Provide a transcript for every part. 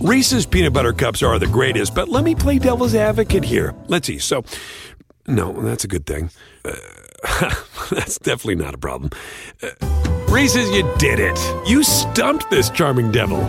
Reese's peanut butter cups are the greatest, but let me play devil's advocate here. Let's see. So, no, that's a good thing. Uh, that's definitely not a problem. Uh, Reese's, you did it. You stumped this charming devil.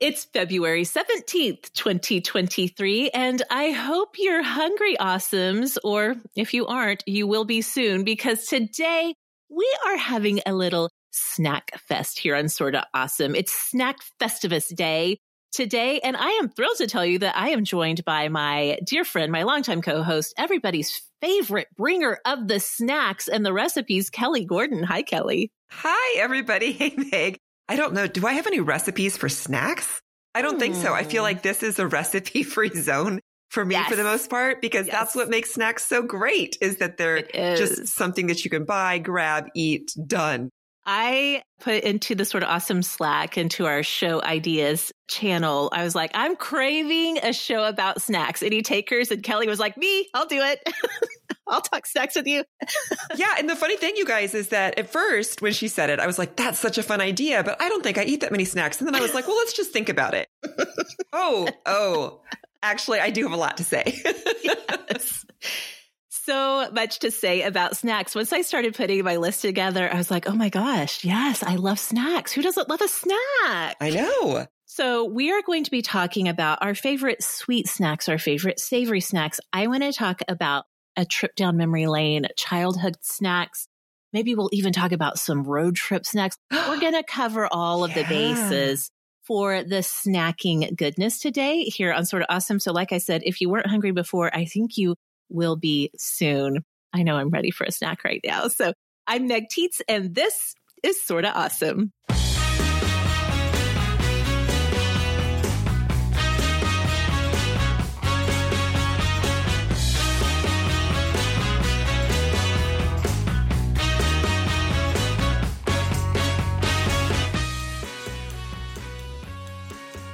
It's February 17th, 2023, and I hope you're hungry, awesomes, or if you aren't, you will be soon because today we are having a little snack fest here on Sorta Awesome. It's Snack Festivus Day today, and I am thrilled to tell you that I am joined by my dear friend, my longtime co-host, everybody's favorite bringer of the snacks and the recipes, Kelly Gordon. Hi, Kelly. Hi, everybody. Hey, Meg. I don't know. Do I have any recipes for snacks? I don't hmm. think so. I feel hmm. like this is a recipe free zone for me yes. for the most part because yes. that's what makes snacks so great is that they're just something that you can buy, grab, eat, done. I put into the sort of awesome Slack into our show ideas channel. I was like, I'm craving a show about snacks. Any takers? And Kelly was like, Me, I'll do it. I'll talk snacks with you. yeah. And the funny thing, you guys, is that at first, when she said it, I was like, That's such a fun idea, but I don't think I eat that many snacks. And then I was like, Well, let's just think about it. oh, oh, actually, I do have a lot to say. yes so much to say about snacks. Once I started putting my list together, I was like, oh my gosh, yes, I love snacks. Who doesn't love a snack? I know. So, we are going to be talking about our favorite sweet snacks, our favorite savory snacks. I want to talk about a trip down memory lane, childhood snacks. Maybe we'll even talk about some road trip snacks. We're going to cover all of yeah. the bases for the snacking goodness today here on Sort of Awesome. So, like I said, if you weren't hungry before, I think you will be soon. I know I'm ready for a snack right now. So I'm Meg Tietz, and this is sorta awesome.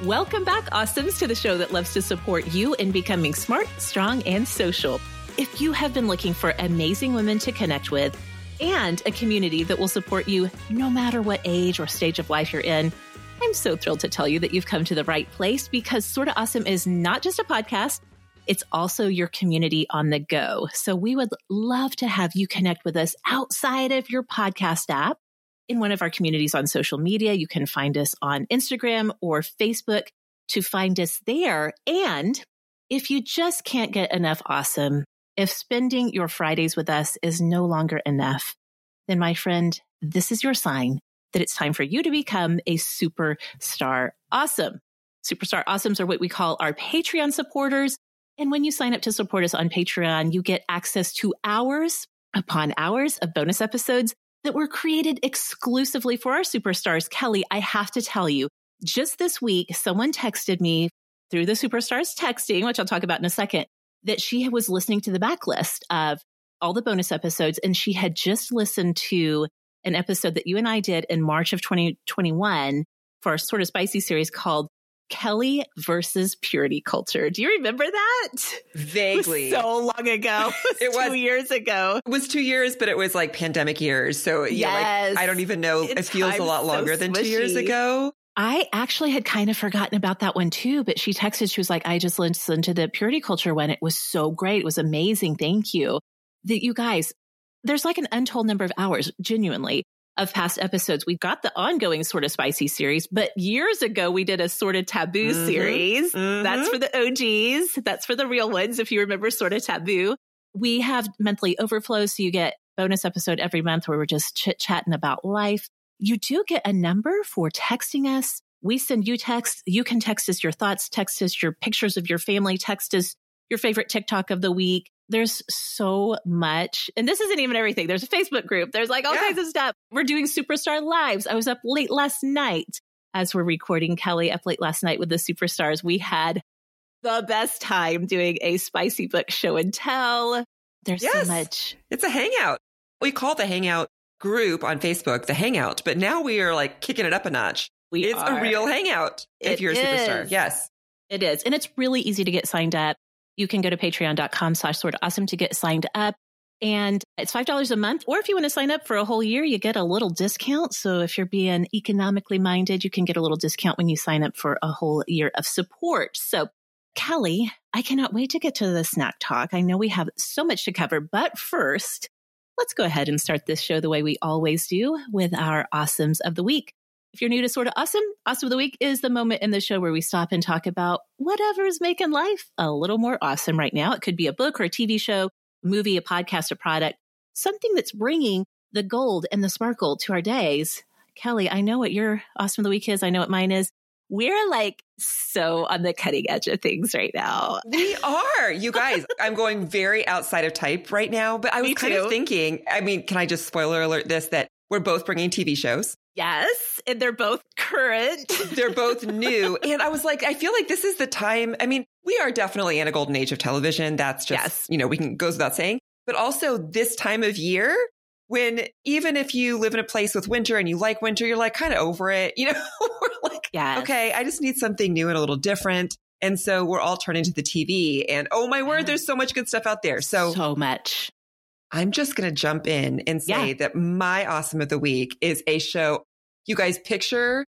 Welcome back, Awesomes, to the show that loves to support you in becoming smart, strong, and social. If you have been looking for amazing women to connect with and a community that will support you no matter what age or stage of life you're in, I'm so thrilled to tell you that you've come to the right place because Sorta Awesome is not just a podcast, it's also your community on the go. So we would love to have you connect with us outside of your podcast app in one of our communities on social media. You can find us on Instagram or Facebook to find us there. And if you just can't get enough awesome, if spending your Fridays with us is no longer enough, then my friend, this is your sign that it's time for you to become a superstar awesome. Superstar awesomes are what we call our Patreon supporters. And when you sign up to support us on Patreon, you get access to hours upon hours of bonus episodes that were created exclusively for our superstars. Kelly, I have to tell you, just this week, someone texted me through the superstars texting, which I'll talk about in a second, that she was listening to the backlist of all the bonus episodes and she had just listened to an episode that you and I did in March of 2021 for our sort of spicy series called Kelly versus purity culture. Do you remember that? Vaguely. so long ago. It was, it was two years ago. It was two years, but it was like pandemic years. So yes. yeah, like, I don't even know. It, it feels a lot longer so than two years ago. I actually had kind of forgotten about that one too, but she texted, she was like, I just listened to the purity culture one. It was so great. It was amazing. Thank you. That you guys, there's like an untold number of hours, genuinely, of past episodes. We've got the ongoing sort of spicy series, but years ago we did a sort of taboo mm-hmm, series. Mm-hmm. That's for the OGs. That's for the real ones. If you remember sort of taboo, we have monthly overflows. So you get bonus episode every month where we're just chit chatting about life. You do get a number for texting us. We send you text. You can text us your thoughts, text us your pictures of your family, text us your favorite TikTok of the week there's so much. And this isn't even everything. There's a Facebook group. There's like all yeah. kinds of stuff. We're doing superstar lives. I was up late last night as we're recording Kelly up late last night with the superstars. We had the best time doing a spicy book show and tell. There's yes, so much. It's a hangout. We call the hangout group on Facebook the hangout, but now we are like kicking it up a notch. We it's are. a real hangout if it you're a superstar. Yes. It is. And it's really easy to get signed up. You can go to patreon.com slash sort of awesome to get signed up. And it's $5 a month. Or if you want to sign up for a whole year, you get a little discount. So if you're being economically minded, you can get a little discount when you sign up for a whole year of support. So Kelly, I cannot wait to get to the snack talk. I know we have so much to cover, but first, let's go ahead and start this show the way we always do with our awesomes of the week. If you're new to Sort of Awesome, Awesome of the Week is the moment in the show where we stop and talk about whatever is making life a little more awesome right now. It could be a book or a TV show, a movie, a podcast, a product, something that's bringing the gold and the sparkle to our days. Kelly, I know what your Awesome of the Week is. I know what mine is. We're like so on the cutting edge of things right now. We are, you guys. I'm going very outside of type right now, but I was kind of thinking, I mean, can I just spoiler alert this that we're both bringing TV shows? Yes. And they're both current. they're both new. And I was like, I feel like this is the time. I mean, we are definitely in a golden age of television. That's just, yes. you know, we can goes without saying. But also this time of year, when even if you live in a place with winter and you like winter, you're like kind of over it. You know, we're like, yes. okay, I just need something new and a little different. And so we're all turning to the TV and oh my word, there's so much good stuff out there. So, so much. I'm just going to jump in and say yeah. that my awesome of the week is a show you guys picture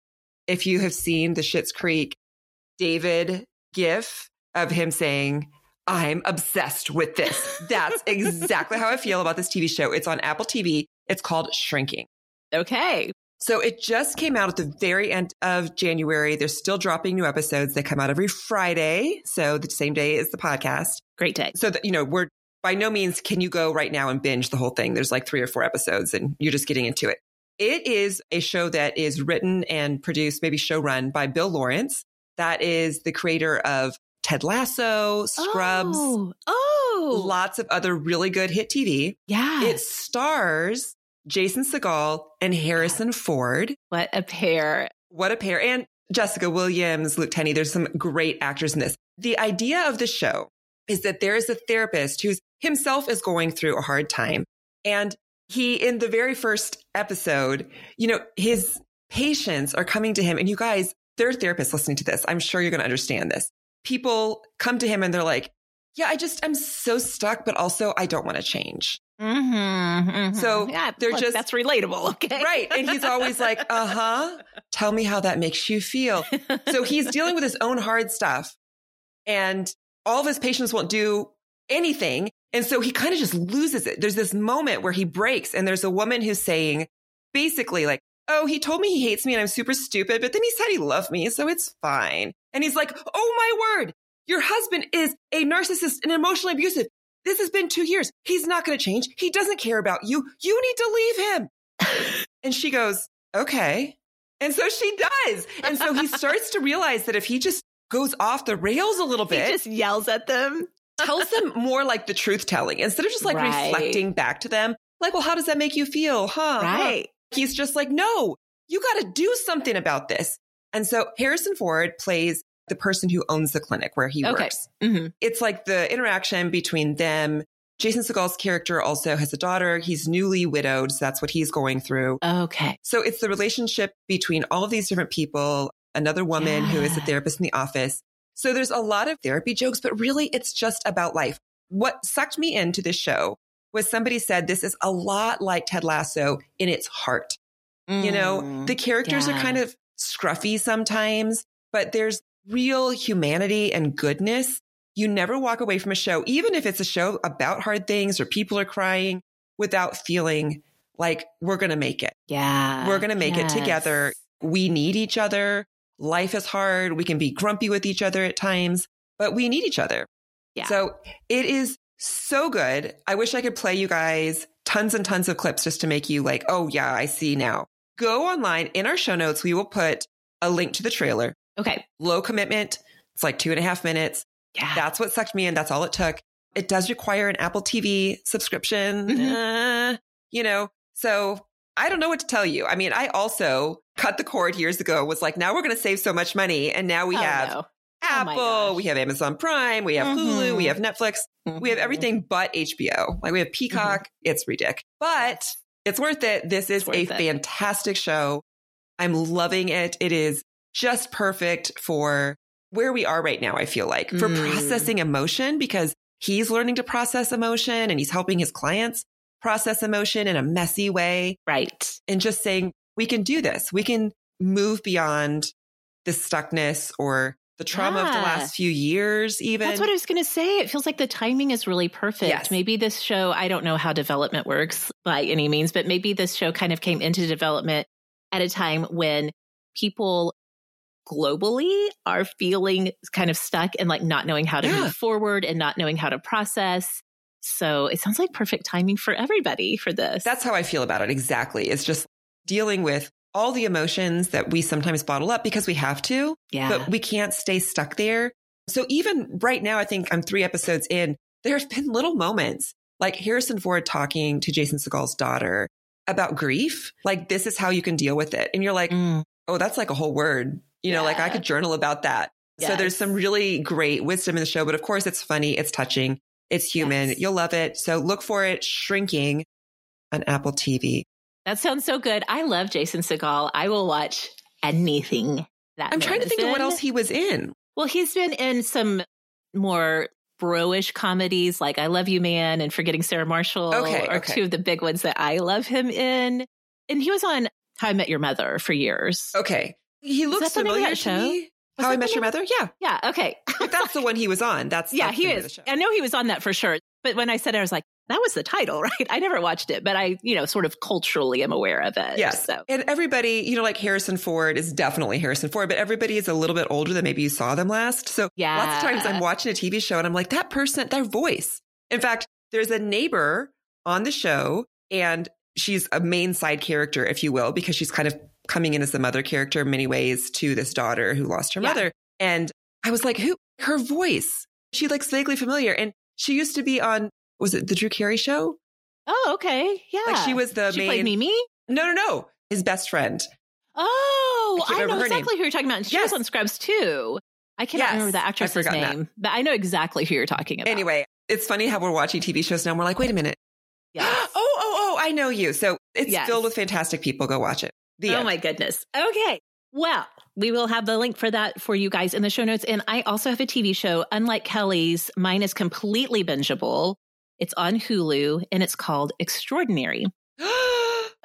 if you have seen the Schitt's Creek David gif of him saying, I'm obsessed with this. That's exactly how I feel about this TV show. It's on Apple TV. It's called Shrinking. Okay. So it just came out at the very end of January. They're still dropping new episodes. They come out every Friday. So the same day as the podcast. Great day. So that, you know, we're by no means can you go right now and binge the whole thing. There's like three or four episodes and you're just getting into it. It is a show that is written and produced, maybe show run by Bill Lawrence. That is the creator of Ted Lasso, Scrubs. Oh, oh. lots of other really good hit TV. Yeah. It stars Jason Segel and Harrison Ford. What a pair. What a pair. And Jessica Williams, Luke Tennie. There's some great actors in this. The idea of the show is that there is a therapist who's himself is going through a hard time. And he, in the very first episode, you know, his patients are coming to him and you guys, they're therapists listening to this. I'm sure you're going to understand this. People come to him and they're like, yeah, I just, I'm so stuck, but also I don't want to change. Mm-hmm, mm-hmm. So yeah, they're look, just, that's relatable. Okay. Right. And he's always like, uh huh. Tell me how that makes you feel. so he's dealing with his own hard stuff and all of his patients won't do anything. And so he kind of just loses it. There's this moment where he breaks and there's a woman who's saying basically like, Oh, he told me he hates me and I'm super stupid, but then he said he loved me. So it's fine. And he's like, Oh my word. Your husband is a narcissist and emotionally abusive. This has been two years. He's not going to change. He doesn't care about you. You need to leave him. and she goes, okay. And so she does. And so he starts to realize that if he just goes off the rails a little bit, he just yells at them tells them more like the truth telling instead of just like right. reflecting back to them. Like, well, how does that make you feel? Huh? Right. Huh? He's just like, no, you got to do something about this. And so Harrison Ford plays the person who owns the clinic where he okay. works. Mm-hmm. It's like the interaction between them. Jason Segel's character also has a daughter. He's newly widowed. So that's what he's going through. Okay. So it's the relationship between all of these different people, another woman yeah. who is a therapist in the office, so there's a lot of therapy jokes, but really it's just about life. What sucked me into this show was somebody said this is a lot like Ted Lasso in its heart. Mm, you know, mm, the characters yeah. are kind of scruffy sometimes, but there's real humanity and goodness. You never walk away from a show, even if it's a show about hard things or people are crying without feeling like we're going to make it. Yeah. We're going to make yes. it together. We need each other. Life is hard. We can be grumpy with each other at times, but we need each other. Yeah. So it is so good. I wish I could play you guys tons and tons of clips just to make you like, oh, yeah, I see now. Go online in our show notes. We will put a link to the trailer. Okay. Low commitment. It's like two and a half minutes. Yeah. That's what sucked me in. That's all it took. It does require an Apple TV subscription, mm-hmm. uh, you know, so I don't know what to tell you. I mean, I also cut the cord years ago, was like, now we're going to save so much money. And now we Oh, have no. Apple, gosh. we have Amazon Prime, we have Hulu, we Mhm. have Netflix, we have Mhm. everything but HBO. Like we have Peacock. It's ridiculous, but it's worth it. This is a it. fantastic show. I'm loving it. It is just perfect for where we are right now. I feel like for Mm. processing emotion because he's learning to process emotion and he's helping his clients process emotion in a messy way Right. and just saying, we can do this. We can move beyond the stuckness or the trauma of the last few years, even. That's what I was going to say. It feels like the timing is really perfect. Yes. Maybe this show, I don't know how development works by any means, but maybe this show kind of came into development at a time when people globally are feeling kind of stuck and like not knowing how to Yeah. move forward and not knowing how to process. So it sounds like perfect timing for everybody for this. That's how I feel about it. Exactly. It's just dealing with all the emotions that we sometimes bottle up because we have to, yeah. but we can't stay stuck there. So even right now, I think I'm three episodes in, there's been little moments like Harrison Ford talking to Jason Segel's daughter about grief. Like, this is how you can deal with it. And you're like, Mm. oh, that's like a whole word. You know, like I Yeah. could journal about that. So there's some really great wisdom in the show, but of course it's funny, it's touching, it's human. Yes. You'll love it. So look for it shrinking on Apple TV. That sounds so good. I love Jason Segel. I will watch anything that I'm trying to think of what else he was in. Well, he's been in some more bro-ish comedies like I Love You Man and Forgetting Sarah Marshall Okay, are okay. two of the big ones that I love him in. And he was on How I Met Your Mother for years. Okay. He looks familiar to show? me. Was How I Met Your Mother? Yeah. Yeah, okay. But that's the one he was on. That's yeah, that's he name of the is. I know he was on that for sure. But when I said it, I was like, that was the title, right? I never watched it, but I, you know, sort of culturally am aware of it. Yes. So And everybody, you know, like Harrison Ford is definitely Harrison Ford, but everybody is a little bit older than maybe you saw them last. So Yeah. lots of times I'm watching a TV show and I'm like, that person, their voice. In fact, there's a neighbor on the show and she's a main side character, if you will, because she's kind of coming in as the mother character in many ways to this daughter who lost her Yeah. mother. And I was like, who, her voice, she looks vaguely familiar. And she used to be on, was it the Drew Carey show? Oh, okay. Yeah. Like she was the she main, played Mimi? no, no, no, his best friend. Oh, I I, know her name. exactly who you're talking about. And she Yes. was on Scrubs too. I cannot Yes, remember the actress's forgotten that. name, but I know exactly who you're talking about. Anyway, it's funny how we're watching TV shows now and we're like, wait a minute. Yes. oh, oh, oh, I know you. So it's Yes. filled with fantastic people. Go watch it. The oh end. my goodness. Okay. Well, we will have the link for that for you guys in the show notes. And I also have a TV show, unlike Kelly's, mine is completely bingeable. It's on Hulu and it's called Extraordinary.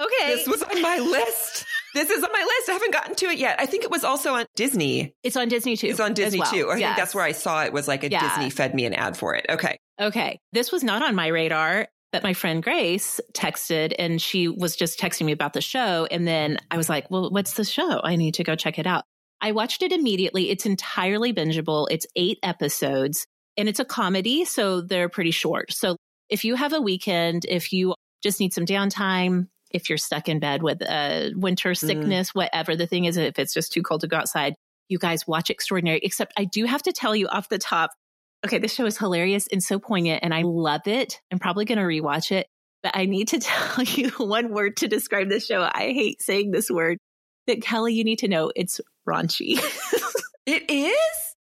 Okay. this was on my list. This is on my list. I haven't gotten to it yet. I think it was also on Disney. it's on Disney too. It's on Disney well. too. I think that's where I saw it was like a Yeah. Disney fed me an ad for it. Okay. Okay. This was not on my radar, but my friend Grace texted and she was just texting me about the show. And then I was like, well, what's the show? I need to go check it out. I watched it immediately. It's entirely bingeable. It's eight episodes and it's a comedy. So they're pretty short. So if you have a weekend, if you just need some downtime, if you're stuck in bed with uh, winter sickness, whatever the thing is, if it's just too cold to go outside, you guys watch Extraordinary. Except I do have to tell you off the top, okay, this show is hilarious and so poignant, and I love it. I'm probably going to rewatch it, but I need to tell you one word to describe this show. I hate saying this word. That Kelly, you need to know it's raunchy. It is?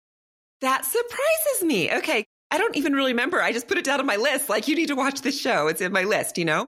That surprises me. Okay. I don't even really remember. I just put it down on my list. Like, you need to watch this show. It's in my list, you know?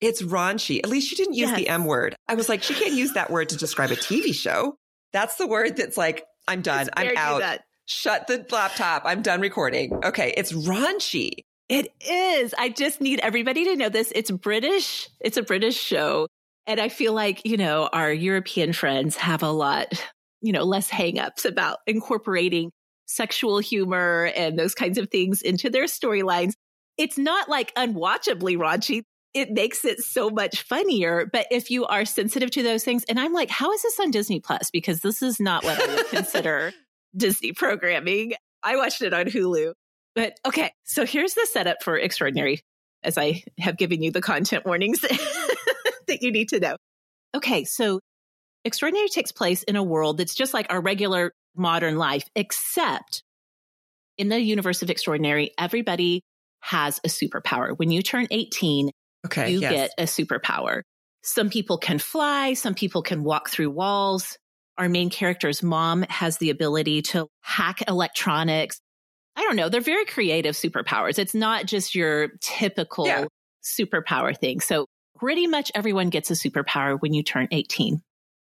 It's raunchy. At least she didn't use Yes. the M word. I was like, she can't use that word to describe a TV show. That's the word that's like, I'm done. I'm out. Shut the laptop. I'm done recording. Okay. It's raunchy. It is. I just need everybody to know this. It's British. It's a British show. And I feel like, you know, our European friends have a lot, you know, less hangups about incorporating sexual humor and those kinds of things into their storylines. It's not like unwatchably raunchy. It makes it so much funnier. But if you are sensitive to those things, and I'm like, how is this on Disney Plus? Because this is not what I would consider Disney programming. I watched it on Hulu. But okay, so here's the setup for Extraordinary, as I have given you the content warnings that you need to know. Okay, so Extraordinary takes place in a world that's just like our regular modern life, except in the universe of Extraordinary, everybody has a superpower. When you turn 18, Okay. you yes. get a superpower. Some people can fly, some people can walk through walls. Our main character's mom has the ability to hack electronics. I don't know. They're very creative superpowers. It's not just your typical yeah. superpower thing. So pretty much everyone gets a superpower when you turn 18.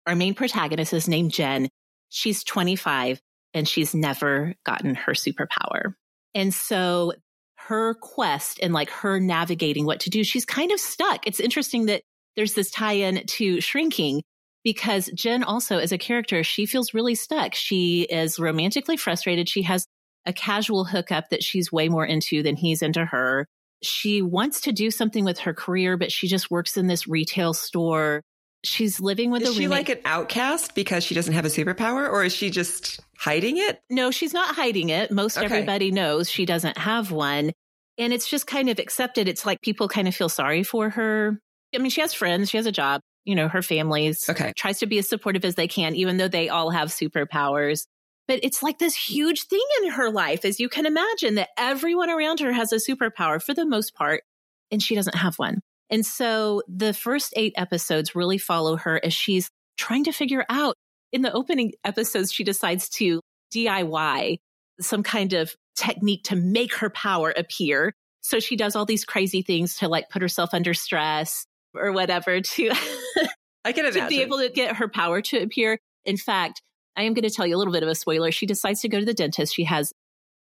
Our main protagonist is named Jen. She's 25 and she's never gotten her superpower. And so her quest and like her navigating what to do, she's kind of stuck. It's interesting that there's this tie in to shrinking because Jen also as a character, she feels really stuck. She is romantically frustrated. She has a casual hookup that she's way more into than he's into her. She wants to do something with her career, but she just works in this retail store. She's living with is a she like an outcast because she doesn't have a superpower, or is she just hiding it? No, she's not hiding it. Most okay. everybody knows she doesn't have one. And it's just kind of accepted. It's like people kind of feel sorry for her. I mean, she has friends, she has a job, you know, her family's okay. tries to be as supportive as they can, even though they all have superpowers. But it's like this huge thing in her life, as you can imagine, that everyone around her has a superpower for the most part, and she doesn't have one. And so the first eight episodes really follow her as she's trying to figure out. In the opening episodes, she decides to DIY some kind of technique to make her power appear. So she does all these crazy things to like put herself under stress or whatever to, I can imagine. to be able to get her power to appear. In fact, I am going to tell you a little bit of a spoiler. She decides to go to the dentist. She has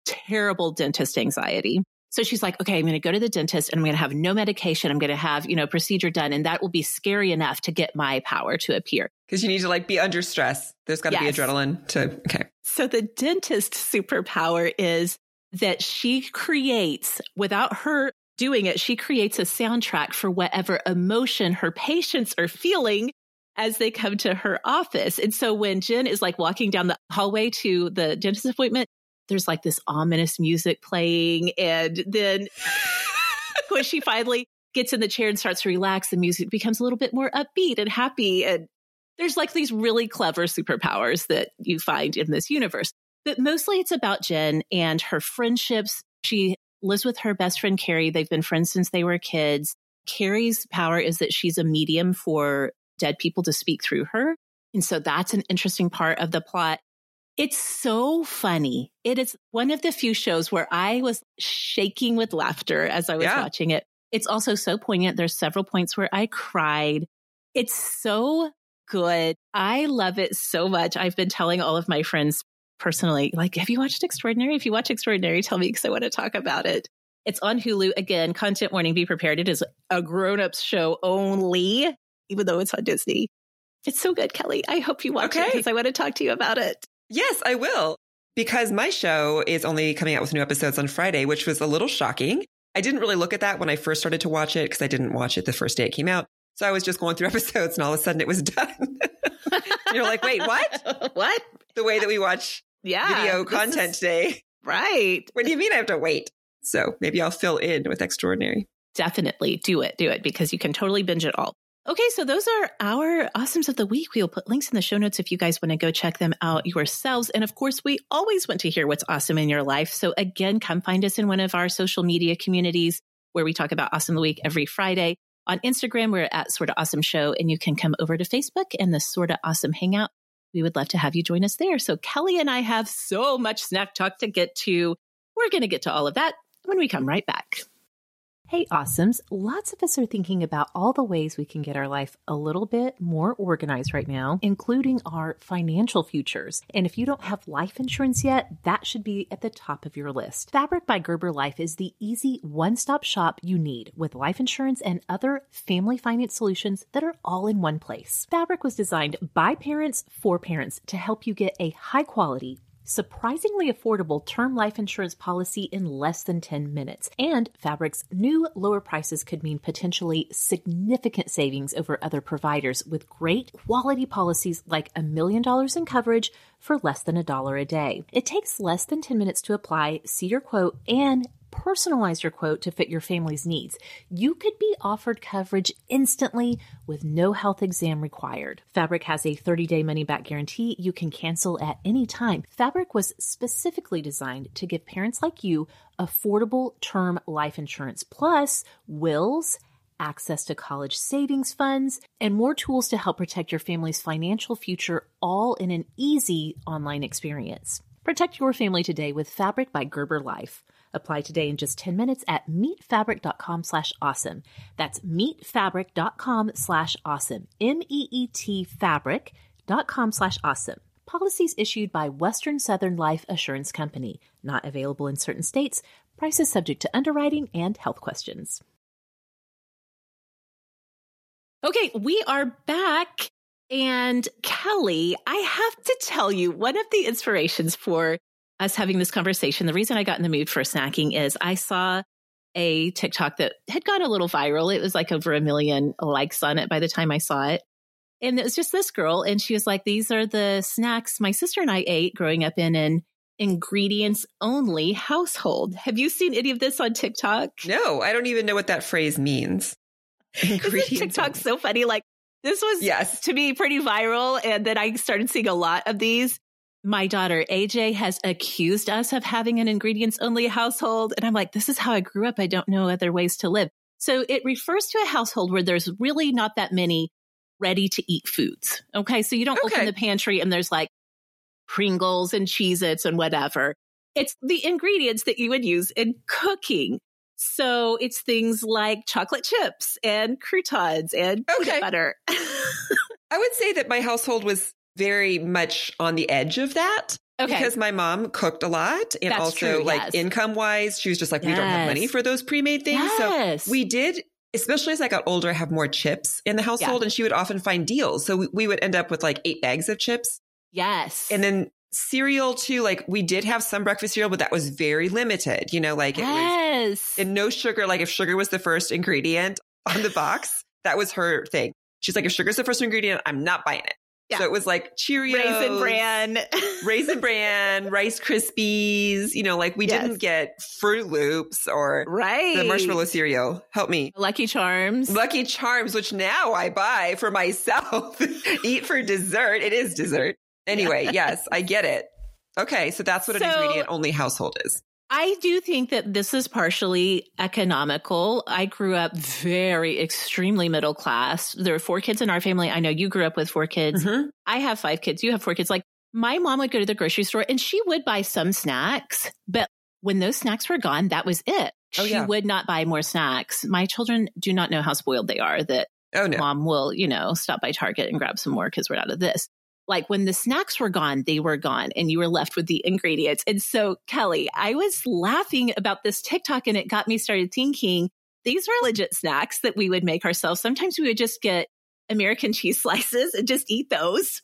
terrible dentist anxiety. So she's like, okay, I'm going to go to the dentist and I'm going to have no medication. I'm going to have, you know, procedure done. And that will be scary enough to get my power to appear. Cause you need to like be under stress. There's got to yes. be adrenaline to, okay. So the dentist superpower is that she creates without her doing it, she creates a soundtrack for whatever emotion her patients are feeling as they come to her office. And so when Jen is like walking down the hallway to the dentist appointment, there's like this ominous music playing. And then when she finally gets in the chair and starts to relax, the music becomes a little bit more upbeat and happy. And there's like these really clever superpowers that you find in this universe. But mostly it's about Jen and her friendships. She lives with her best friend, Carrie. They've been friends since they were kids. Carrie's power is that she's a medium for dead people to speak through her. And so that's an interesting part of the plot. It's so funny. It is one of the few shows where I was shaking with laughter as I was yeah. watching it. It's also so poignant. There's several points where I cried. It's so good. I love it so much. I've been telling all of my friends personally, like, have you watched Extraordinary? If you watch Extraordinary, tell me because I want to talk about it. It's on Hulu. Again, content warning, be prepared. It is a grown ups show only, even though it's on Disney. It's so good, Kelly. I hope you watch okay. it because I want to talk to you about it. Yes, I will. Because my show is only coming out with new episodes on Friday, which was a little shocking. I didn't really look at that when I first started to watch it because I didn't watch it the first day it came out. So I was just going through episodes and all of a sudden it was done. You're like, wait, what? what? The way that we watch yeah, video content is, today. Right. What do you mean I have to wait? So maybe I'll fill in with Extraordinary. Definitely do it. Do it because you can totally binge it all. Okay, so those are our awesomes of the week. We'll put links in the show notes if you guys want to go check them out yourselves. And of course, we always want to hear what's awesome in your life. So again, come find us in one of our social media communities where we talk about awesome of the week every Friday. On Instagram, we're at Sorta Awesome Show, and you can come over to Facebook and the Sorta Awesome Hangout. We would love to have you join us there. So Kelly and I have so much snack talk to get to. We're going to get to all of that when we come right back. Hey, awesomes. Lots of us are thinking about all the ways we can get our life a little bit more organized right now, including our financial futures. And if you don't have life insurance yet, that should be at the top of your list. Fabric by Gerber Life is the easy one stop shop you need with life insurance and other family finance solutions that are all in one place. Fabric was designed by parents for parents to help you get a high quality, surprisingly affordable term life insurance policy in less than 10 minutes. And Fabric's new lower prices could mean potentially significant savings over other providers with great quality policies like a million dollars in coverage for less than a dollar a day. It takes less than 10 minutes to apply, see your quote, and personalize your quote to fit your family's needs. You could be offered coverage instantly with no health exam required. Fabric has a 30 day money back guarantee you can cancel at any time. Fabric was specifically designed to give parents like you affordable term life insurance plus wills access to college savings funds, and more tools to help protect your family's financial future all in an easy online experience. Protect your family today with Fabric by Gerber Life. Apply today in just 10 minutes at meetfabric.com slash awesome. That's meetfabric.com slash awesome. M-E-E-T fabric.com slash awesome. Policies issued by Western Southern Life Assurance Company. Not available in certain states. Prices subject to underwriting and health questions. Okay, we are back. And Kelly, I have to tell you, one of the inspirations for us having this conversation, the reason I got in the mood for snacking is I saw a TikTok that had gone a little viral. It was like over a million likes on it by the time I saw it. And it was just this girl, and she was like, These are the snacks my sister and I ate growing up in an ingredients only household. Have you seen any of this on TikTok? No, I don't even know what that phrase means. Isn't TikTok only. so funny? Like, this was yes. to me pretty viral. And then I started seeing a lot of these. My daughter AJ has accused us of having an ingredients only household. And I'm like, this is how I grew up. I don't know other ways to live. So it refers to a household where there's really not that many ready to eat foods. Okay. So you don't okay. open the pantry and there's like Pringles and Cheez Its and whatever. It's the ingredients that you would use in cooking. So it's things like chocolate chips and croutons and okay. peanut butter. I would say that my household was very much on the edge of that. Okay. Because my mom cooked a lot and That's also true, like yes. income wise, she was just like, we don't have money for those pre-made things. Yes. So we did, especially as I got older, have more chips in the household yeah. and she would often find deals. So we, we would end up with like eight bags of chips. Yes. And then cereal too. Like we did have some breakfast cereal, but that was very limited. You know, like it yes. was and no sugar. Like if sugar was the first ingredient on the box, that was her thing. She's like, if sugar's the first ingredient, I'm not buying it. Yeah. So it was like Cheerios, Raisin Bran, Raisin Bran, Rice Krispies. You know, like we yes. didn't get Froot Loops or right. the marshmallow cereal. Help me. Lucky Charms. Lucky Charms, which now I buy for myself. Eat for dessert. It is dessert. Anyway, yes, I get it. Okay, so that's what so, an ingredient only household is. I do think that this is partially economical. I grew up very extremely middle class. There are four kids in our family. I know you grew up with four kids. Mm-hmm. I have five kids. You have four kids. Like my mom would go to the grocery store and she would buy some snacks, but when those snacks were gone, that was it. Oh, she yeah. would not buy more snacks. My children do not know how spoiled they are that oh, no. mom will, you know, stop by Target and grab some more because we're out of this like when the snacks were gone, they were gone and you were left with the ingredients. And so, Kelly, I was laughing about this TikTok and it got me started thinking these were legit snacks that we would make ourselves. Sometimes we would just get American cheese slices and just eat those.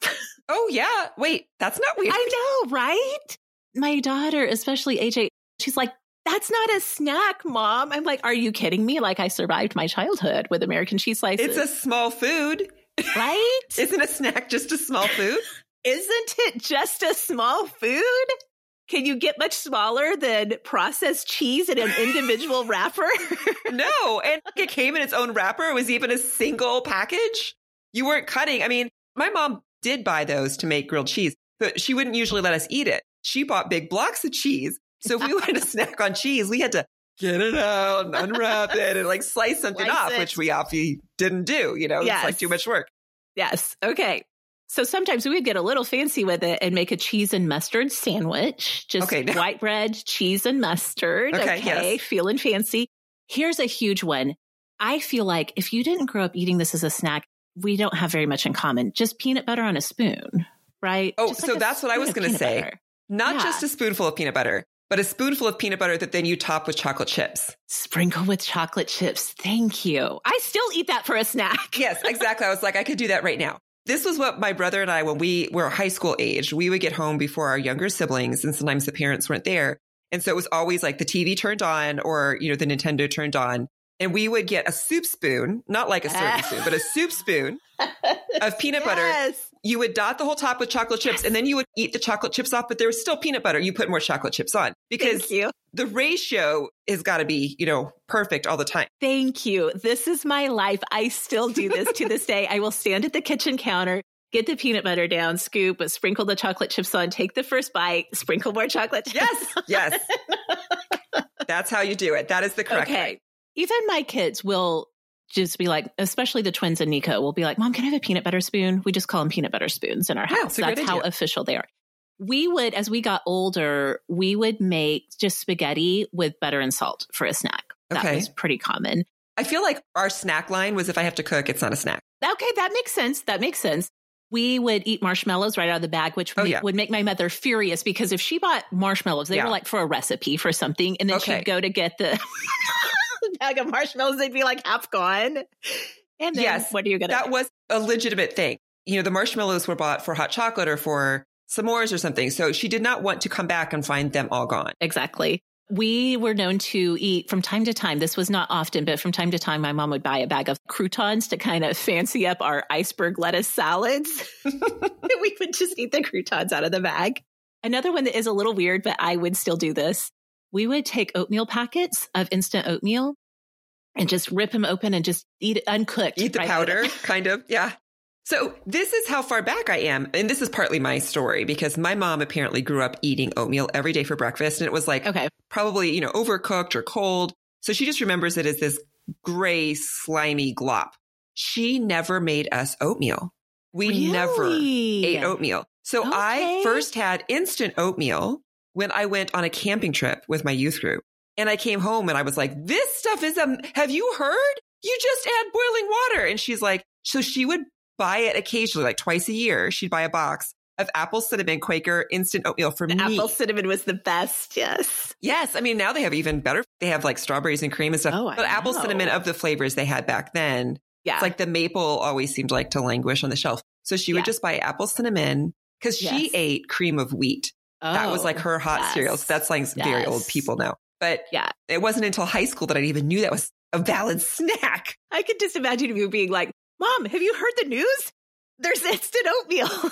Oh, yeah. Wait, that's not weird. I know, right? My daughter, especially AJ, she's like, that's not a snack, mom. I'm like, are you kidding me? Like I survived my childhood with American cheese slices. It's a small food. Right? Isn't a snack just a small food? Isn't it just a small food? Can you get much smaller than processed cheese in an individual wrapper? no. And it came in its own wrapper. It was even a single package. You weren't cutting. I mean, my mom did buy those to make grilled cheese, but she wouldn't usually let us eat it. She bought big blocks of cheese. So if we wanted to snack on cheese, we had to get it out and unwrap it and like slice something slice off, it. which we obviously didn't do. You know, yes. it's like too much work. Yes. Okay. So sometimes we would get a little fancy with it and make a cheese and mustard sandwich. Just okay, white bread, cheese and mustard. Okay. okay. Yes. Feeling fancy. Here's a huge one. I feel like if you didn't grow up eating this as a snack, we don't have very much in common. Just peanut butter on a spoon, right? Oh, like so that's what I was going to say. Butter. Not yeah. just a spoonful of peanut butter, but a spoonful of peanut butter that then you top with chocolate chips. Sprinkle with chocolate chips. Thank you. I still eat that for a snack. yes, exactly. I was like, I could do that right now. This was what my brother and I, when we were high school age, we would get home before our younger siblings, and sometimes the parents weren't there. And so it was always like the TV turned on or, you know, the Nintendo turned on. And we would get a soup spoon, not like a serving spoon, but a soup spoon of peanut yes. butter you would dot the whole top with chocolate chips and then you would eat the chocolate chips off, but there was still peanut butter. You put more chocolate chips on because the ratio has got to be, you know, perfect all the time. Thank you. This is my life. I still do this to this day. I will stand at the kitchen counter, get the peanut butter down, scoop, but sprinkle the chocolate chips on, take the first bite, sprinkle more chocolate chips. Yes. Yes. That's how you do it. That is the correct okay. way. Even my kids will just be like, especially the twins and Nico will be like, Mom, can I have a peanut butter spoon? We just call them peanut butter spoons in our house. Yeah, That's how official they are. We would, as we got older, we would make just spaghetti with butter and salt for a snack. That Okay. was pretty common. I feel like our snack line was if I have to cook, it's not a snack. Okay, that makes sense. That makes sense. We would eat marshmallows right out of the bag, which Oh, ma- yeah. would make my mother furious because if she bought marshmallows, they Yeah. were like for a recipe for something. And then Okay. she'd go to get the bag of marshmallows, they'd be like half gone. And then Yes, what are you going to That was a legitimate thing. You know, the marshmallows were bought for hot chocolate or for s'mores or something. So she did not want to come back and find them all gone. Exactly. We were known to eat from time to time. This was not often, but from time to time, my mom would buy a bag of croutons to kind of fancy up our iceberg lettuce salads. we would just eat the croutons out of the bag. Another one that is a little weird, but I would still do this. We would take oatmeal packets of instant oatmeal and just rip them open and just eat it uncooked. Eat the right powder, kind of. Yeah. So this is how far back I am. And this is partly my story because my mom apparently grew up eating oatmeal every day for breakfast. And it was like Okay. probably, you know, overcooked or cold. So she just remembers it as this gray, slimy glop. She never made us oatmeal. We never ate oatmeal. So I first had instant oatmeal when I went on a camping trip with my youth group. And I came home and I was like, this stuff is, um, have you heard? You just add boiling water. And she's like, so she would buy it occasionally, like twice a year. She'd buy a box of apple cinnamon Quaker instant oatmeal for The me. apple cinnamon was the best. Yes. Yes. I mean, now they have even better. They have like strawberries and cream and stuff. Oh, I but apple cinnamon of the flavors they had back then, Yeah. it's like the maple always seemed like to languish on the shelf. So she would Yeah. just buy apple cinnamon because she ate cream of wheat. that was Oh, like her hot yes. cereal. So that's like very old people know. But Yeah. it wasn't until high school that I even knew that was a valid snack. I could just imagine you being like, Mom, have you heard the news? There's instant oatmeal. and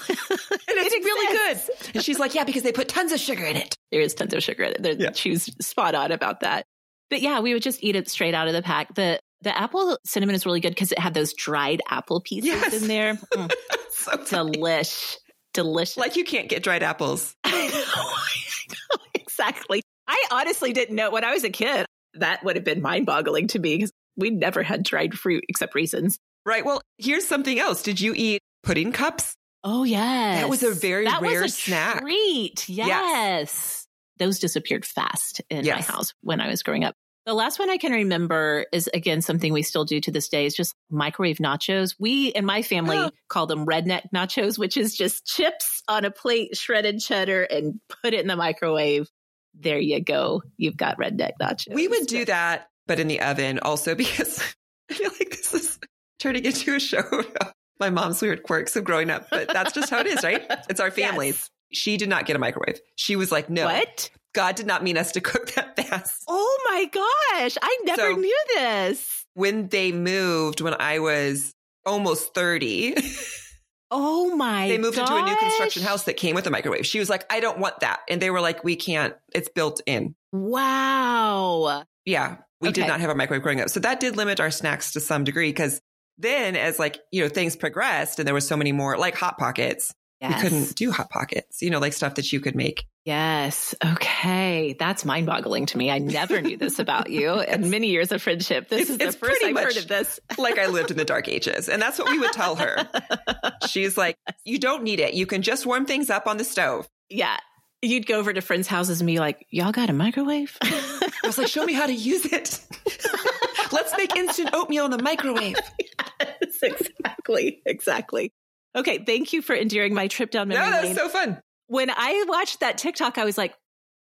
it's really good. And she's like, yeah, because they put tons of sugar in it. There is tons of sugar in it. Yeah. She was spot on about that. But yeah, we would just eat it straight out of the pack. The the apple cinnamon is really good because it had those dried apple pieces Yes. in there. Mm, So delish. Delicious. like you can't get dried apples. I know, I know, exactly. I honestly didn't know when I was a kid. That would have been mind boggling to me because we never had dried fruit except raisins. Right. Well, here's something else. Did you eat pudding cups? Oh yes, That was a very that rare was a snack. Treat, yes. Those disappeared fast in Yes. my house when I was growing up. The last one I can remember is again something we still do to this day is just microwave nachos. We in my family Oh. call them redneck nachos, which is just chips on a plate, shredded cheddar, and put it in the microwave. There you go. You've got redneck nachos. We would do that, but in the oven also because I feel like this is turning into a show about my mom's weird quirks of growing up. But that's just how it is, right? It's our families. Yes. She did not get a microwave. She was like, no, What? God did not mean us to cook that fast. Oh my gosh. I never So- knew this. When they moved, when I was almost 30, Oh my they moved into a new construction house that came with a microwave. She was like, I don't want that. And they were like, we can't, it's built in. Wow. Yeah, we did not have a microwave growing up. So that did limit our snacks to some degree because then as like, you know, things progressed and there was so many more like hot pockets, Yes. we couldn't do hot pockets, you know, like stuff that you could make. Yes. Okay. That's mind boggling to me. I never knew this about you and many years of friendship. This It's- is the first I've heard of this. Like I lived in the dark ages. And that's what we would tell her. She's like, you don't need it. You can just warm things up on the stove. yeah. You'd go over to friends' houses and be like, y'all got a microwave? I was like, show me how to use it. Let's make instant oatmeal in the microwave. yes, exactly. Exactly. Okay. Thank you for enduring my trip down No, memory that lane. was so fun. when I watched that TikTok, I was like,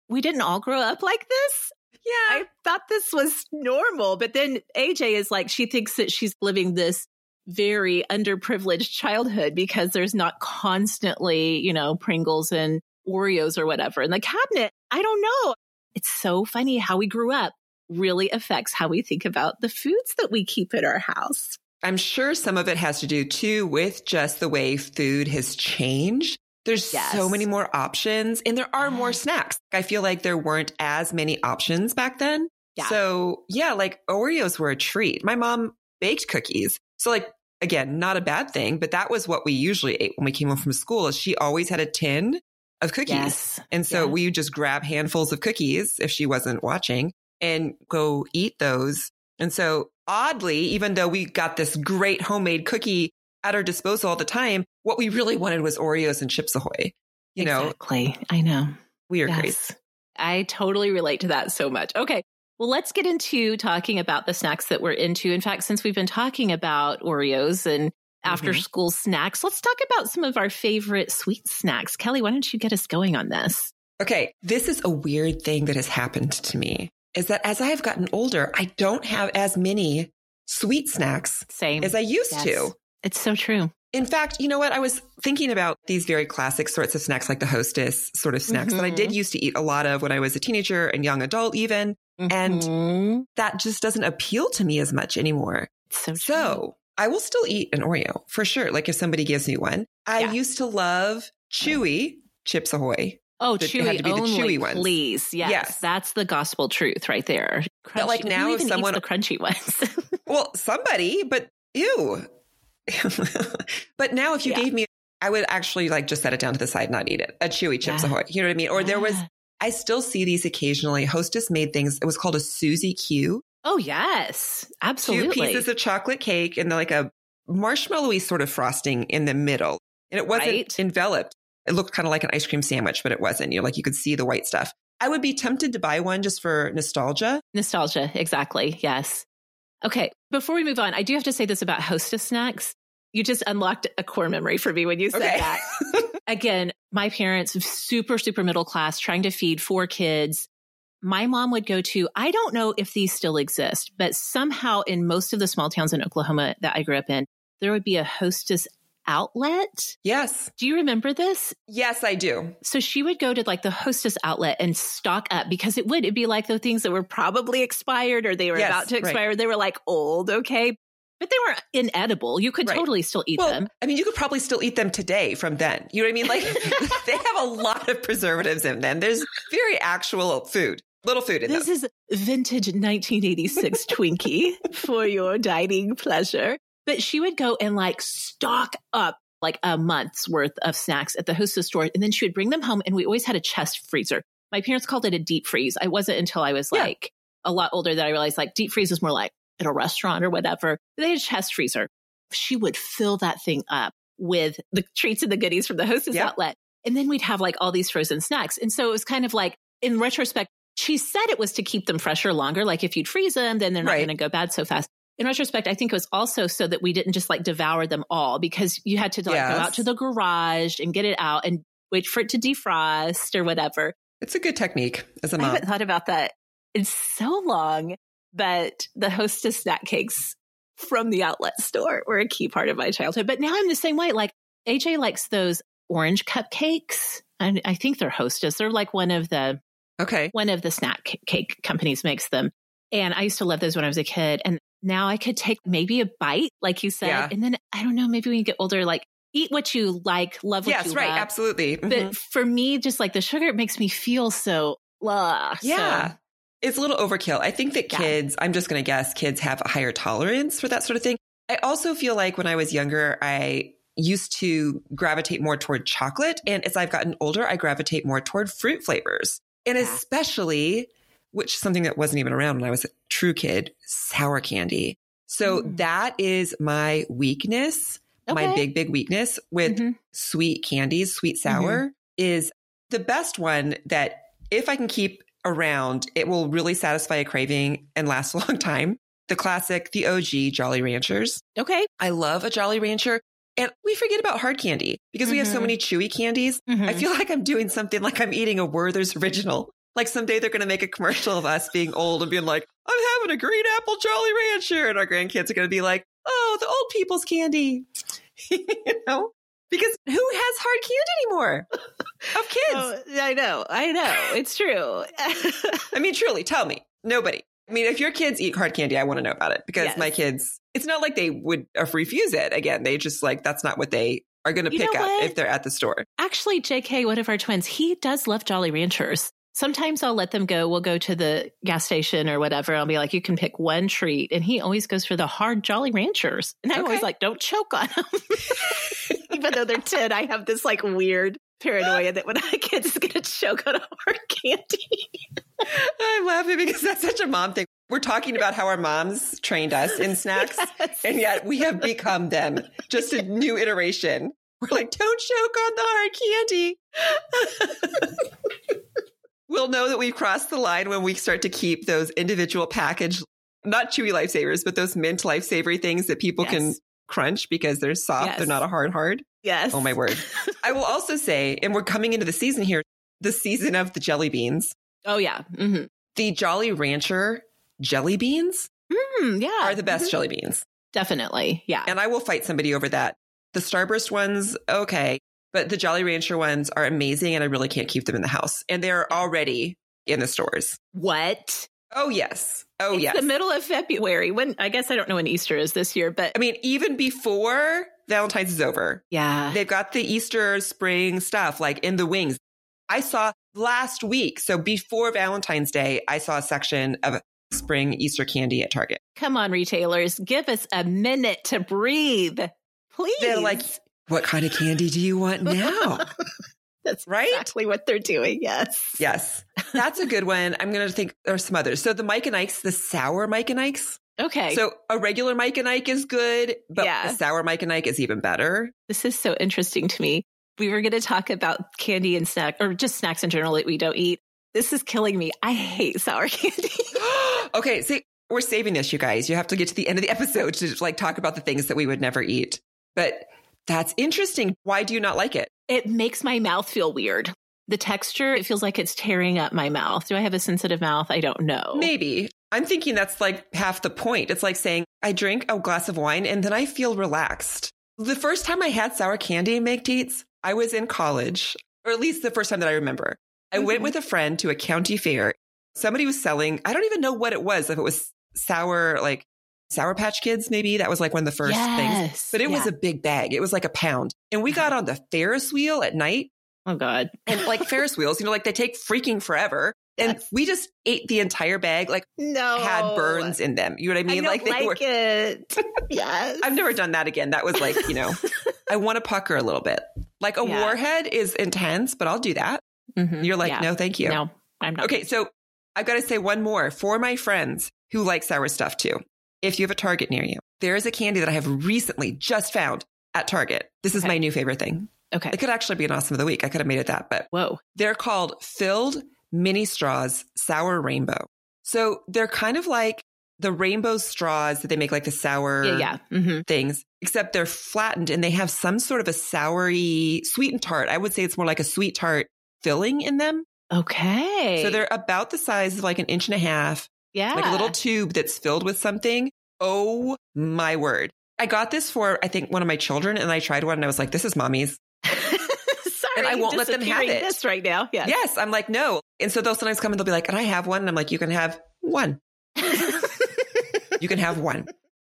we didn't all grow up like this. Yeah. I thought this was normal. But then AJ is like, she thinks that she's living this very underprivileged childhood because there's not constantly, you know, Pringles and Oreos or whatever in the cabinet. I don't know. It's so funny how we grew up really affects how we think about the foods that we keep in our house. I'm sure some of it has to do too with just the way food has changed. There's Yes. so many more options and there are more snacks. I feel like there weren't as many options back then. Yeah. So yeah, like Oreos were a treat. My mom baked cookies. So like, again, not a bad thing, but that was what we usually ate when we came home from school she always had a tin of cookies. Yes. And so Yeah. we would just grab handfuls of cookies if she wasn't watching and go eat those. And so oddly, even though we got this great homemade cookie at our disposal all the time, what we really wanted was Oreos and Chips Ahoy. You know, exactly. I know. We are yes. great. I totally relate to that so much. Okay. Well, let's get into talking about the snacks that we're into. In fact, since we've been talking about Oreos and after mm-hmm. school snacks, let's talk about some of our favorite sweet snacks. Kelly, why don't you get us going on this? Okay. This is a weird thing that has happened to me is that as I have gotten older, I don't have as many sweet snacks Same. as I used yes. to. It's so true. In fact, you know what? I was thinking about these very classic sorts of snacks, like the hostess sort of snacks mm-hmm. that I did mm-hmm. used to eat a lot of when I was a teenager and young adult, even. Mm-hmm. And that just doesn't appeal to me as much anymore. So, so, I will still eat an Oreo for sure. Like if somebody gives me one, I yeah. used to love Chewy Chips Ahoy. Oh, the, chewy be only, the chewy ones. please. Yes, yes, that's the gospel truth right there. Crunchy. But like now, if someone the crunchy ones, well, somebody, but ew. but now, if you yeah. gave me, I would actually like just set it down to the side, not eat it. A chewy chips yeah. ahoy. You know what I mean? Or yeah. there was, I still see these occasionally. Hostess made things. It was called a Suzy Q. Oh yes, absolutely. Two pieces of chocolate cake and like a marshmallowy sort of frosting in the middle, and it wasn't right? enveloped. It looked kind of like an ice cream sandwich, but it wasn't. You know, like you could see the white stuff. I would be tempted to buy one just for nostalgia. Nostalgia, exactly. Yes. Okay. Before we move on, I do have to say this about hostess snacks. You just unlocked a core memory for me when you said okay. that. Again, my parents, super, super middle class, trying to feed four kids. My mom would go to, I don't know if these still exist, but somehow in most of the small towns in Oklahoma that I grew up in, there would be a hostess outlet. Yes. Do you remember this? Yes, I do. So she would go to like the hostess outlet and stock up because it would it'd be like the things that were probably expired or they were yes, about to expire. Right. They were like old, okay? But they were inedible. You could right. totally still eat well, them. I mean, you could probably still eat them today from then. You know what I mean? Like they have a lot of preservatives in them. There's very actual food little food in there. this them. is vintage 1986 Twinkie for your dining pleasure. But she would go and like stock up like a month's worth of snacks at the hostess store. And then she would bring them home. And we always had a chest freezer. My parents called it a deep freeze. I wasn't until I was yeah. like a lot older that I realized like deep freeze is more like at a restaurant or whatever. But they had a chest freezer. She would fill that thing up with the treats and the goodies from the hostess yeah. outlet. And then we'd have like all these frozen snacks. And so it was kind of like, in retrospect, she said it was to keep them fresher longer. Like if you'd freeze them, then they're not right. going to go bad so fast in retrospect, I think it was also so that we didn't just like devour them all because you had to like yes. go out to the garage and get it out and wait for it to defrost or whatever. It's a good technique as a mom. I haven't thought about that in so long, but the hostess snack cakes from the outlet store were a key part of my childhood. But now I'm the same way. Like AJ likes those orange cupcakes. And I think they're hostess. They're like one of the Okay. One of the snack cake companies makes them. And I used to love those when I was a kid. And now I could take maybe a bite, like you said. Yeah. And then I don't know, maybe when you get older, like eat what you like, love what yes, you right, love. absolutely. Mm-hmm. But for me, just like the sugar, it makes me feel so, blah. Yeah. So. It's a little overkill. I think that kids, yeah. I'm just going to guess, kids have a higher tolerance for that sort of thing. I also feel like when I was younger, I used to gravitate more toward chocolate. And as I've gotten older, I gravitate more toward fruit flavors. And yeah. especially which is something that wasn't even around when I was a true kid, sour candy. So mm. that is my weakness. Okay. My big, big weakness with mm-hmm. sweet candies, sweet sour mm-hmm. is the best one that if I can keep around, it will really satisfy a craving and last a long time. The classic, the OG Jolly Ranchers. Okay. I love a Jolly Rancher. And we forget about hard candy because mm-hmm. we have so mm-hmm. many chewy candies. I mm-hmm. feel like I'm doing something like I'm eating a Werther's original. Like someday they're going to make a commercial of us being old and being like, I'm having a green apple Jolly Rancher. And our grandkids are going to be like, oh, the old people's candy. you know? Because who has hard candy anymore of kids? Oh, I know. I know. It's true. I mean, truly, tell me. Nobody. I mean, if your kids eat hard candy, I want to know about it because yes. my kids, it's not like they would uh, refuse it. Again, they just like, that's not what they are going to pick up if they're at the store. Actually, JK, one of our twins, he does love Jolly Ranchers sometimes I'll let them go. We'll go to the gas station or whatever. I'll be like, you can pick one treat. And he always goes for the hard Jolly Ranchers. And I'm okay. always like, don't choke on them. Even though they're 10, I have this like weird paranoia that when I get is going to choke on a hard candy. I'm laughing because that's such a mom thing. We're talking about how our moms trained us in snacks, yes. and yet we have become them. Just a new iteration. We're like, don't choke on the hard candy. we'll know that we've crossed the line when we start to keep those individual package, not chewy lifesavers, but those mint lifesavery things that people yes. can crunch because they're soft. Yes. They're not a hard hard. Yes. Oh my word. I will also say, and we're coming into the season here, the season of the jelly beans. Oh yeah. Mm-hmm. The Jolly Rancher jelly beans mm, yeah. are the best mm-hmm. jelly beans. Definitely. Yeah. And I will fight somebody over that. The Starburst ones, okay. But the Jolly Rancher ones are amazing and I really can't keep them in the house. And they're already in the stores. What? Oh, yes. Oh, it's yes. the middle of February. When I guess I don't know when Easter is this year, but I mean, even before Valentine's is over. Yeah. They've got the Easter spring stuff like in the wings. I saw last week. So before Valentine's Day, I saw a section of spring Easter candy at Target. Come on, retailers, give us a minute to breathe. Please. They're like, what kind of candy do you want now? That's right. Exactly what they're doing. Yes. Yes. That's a good one. I'm going to think there's some others. So the Mike and Ike's, the sour Mike and Ike's. Okay. So a regular Mike and Ike is good, but yeah. the sour Mike and Ike is even better. This is so interesting to me. We were going to talk about candy and snack or just snacks in general that we don't eat. This is killing me. I hate sour candy. okay. See, we're saving this, you guys. You have to get to the end of the episode to like talk about the things that we would never eat. But that's interesting. Why do you not like it? It makes my mouth feel weird. The texture, it feels like it's tearing up my mouth. Do I have a sensitive mouth? I don't know. Maybe. I'm thinking that's like half the point. It's like saying, I drink a glass of wine and then I feel relaxed. The first time I had sour candy and Teats, I was in college, or at least the first time that I remember. I mm-hmm. went with a friend to a county fair. Somebody was selling, I don't even know what it was, if it was sour, like Sour Patch Kids, maybe that was like one of the first yes. things, but it yeah. was a big bag. It was like a pound. And we got on the Ferris wheel at night. Oh God. And like Ferris wheels, you know, like they take freaking forever. And yes. we just ate the entire bag, like no had burns in them. You know what I mean? I like they like were. It. yes. I've never done that again. That was like, you know, I want to pucker a little bit. Like a yeah. warhead is intense, but I'll do that. Mm-hmm. You're like, yeah. no, thank you. No, I'm not. Okay, so I've got to say one more for my friends who like sour stuff too. If you have a Target near you, there is a candy that I have recently just found at Target. This is okay. my new favorite thing. Okay. It could actually be an awesome of the week. I could have made it that, but whoa. They're called filled mini straws sour rainbow. So they're kind of like the rainbow straws that they make like the sour yeah, yeah. Mm-hmm. things, except they're flattened and they have some sort of a soury, sweet and tart. I would say it's more like a sweet tart filling in them. Okay. So they're about the size of like an inch and a half. Yeah. Like a little tube that's filled with something. Oh my word. I got this for, I think, one of my children and I tried one and I was like, this is mommy's. Sorry, and I won't let them have it. This right now. Yes. Yes. I'm like, no. And so they'll sometimes come and they'll be like, and I have one. And I'm like, you can have one. you can have one.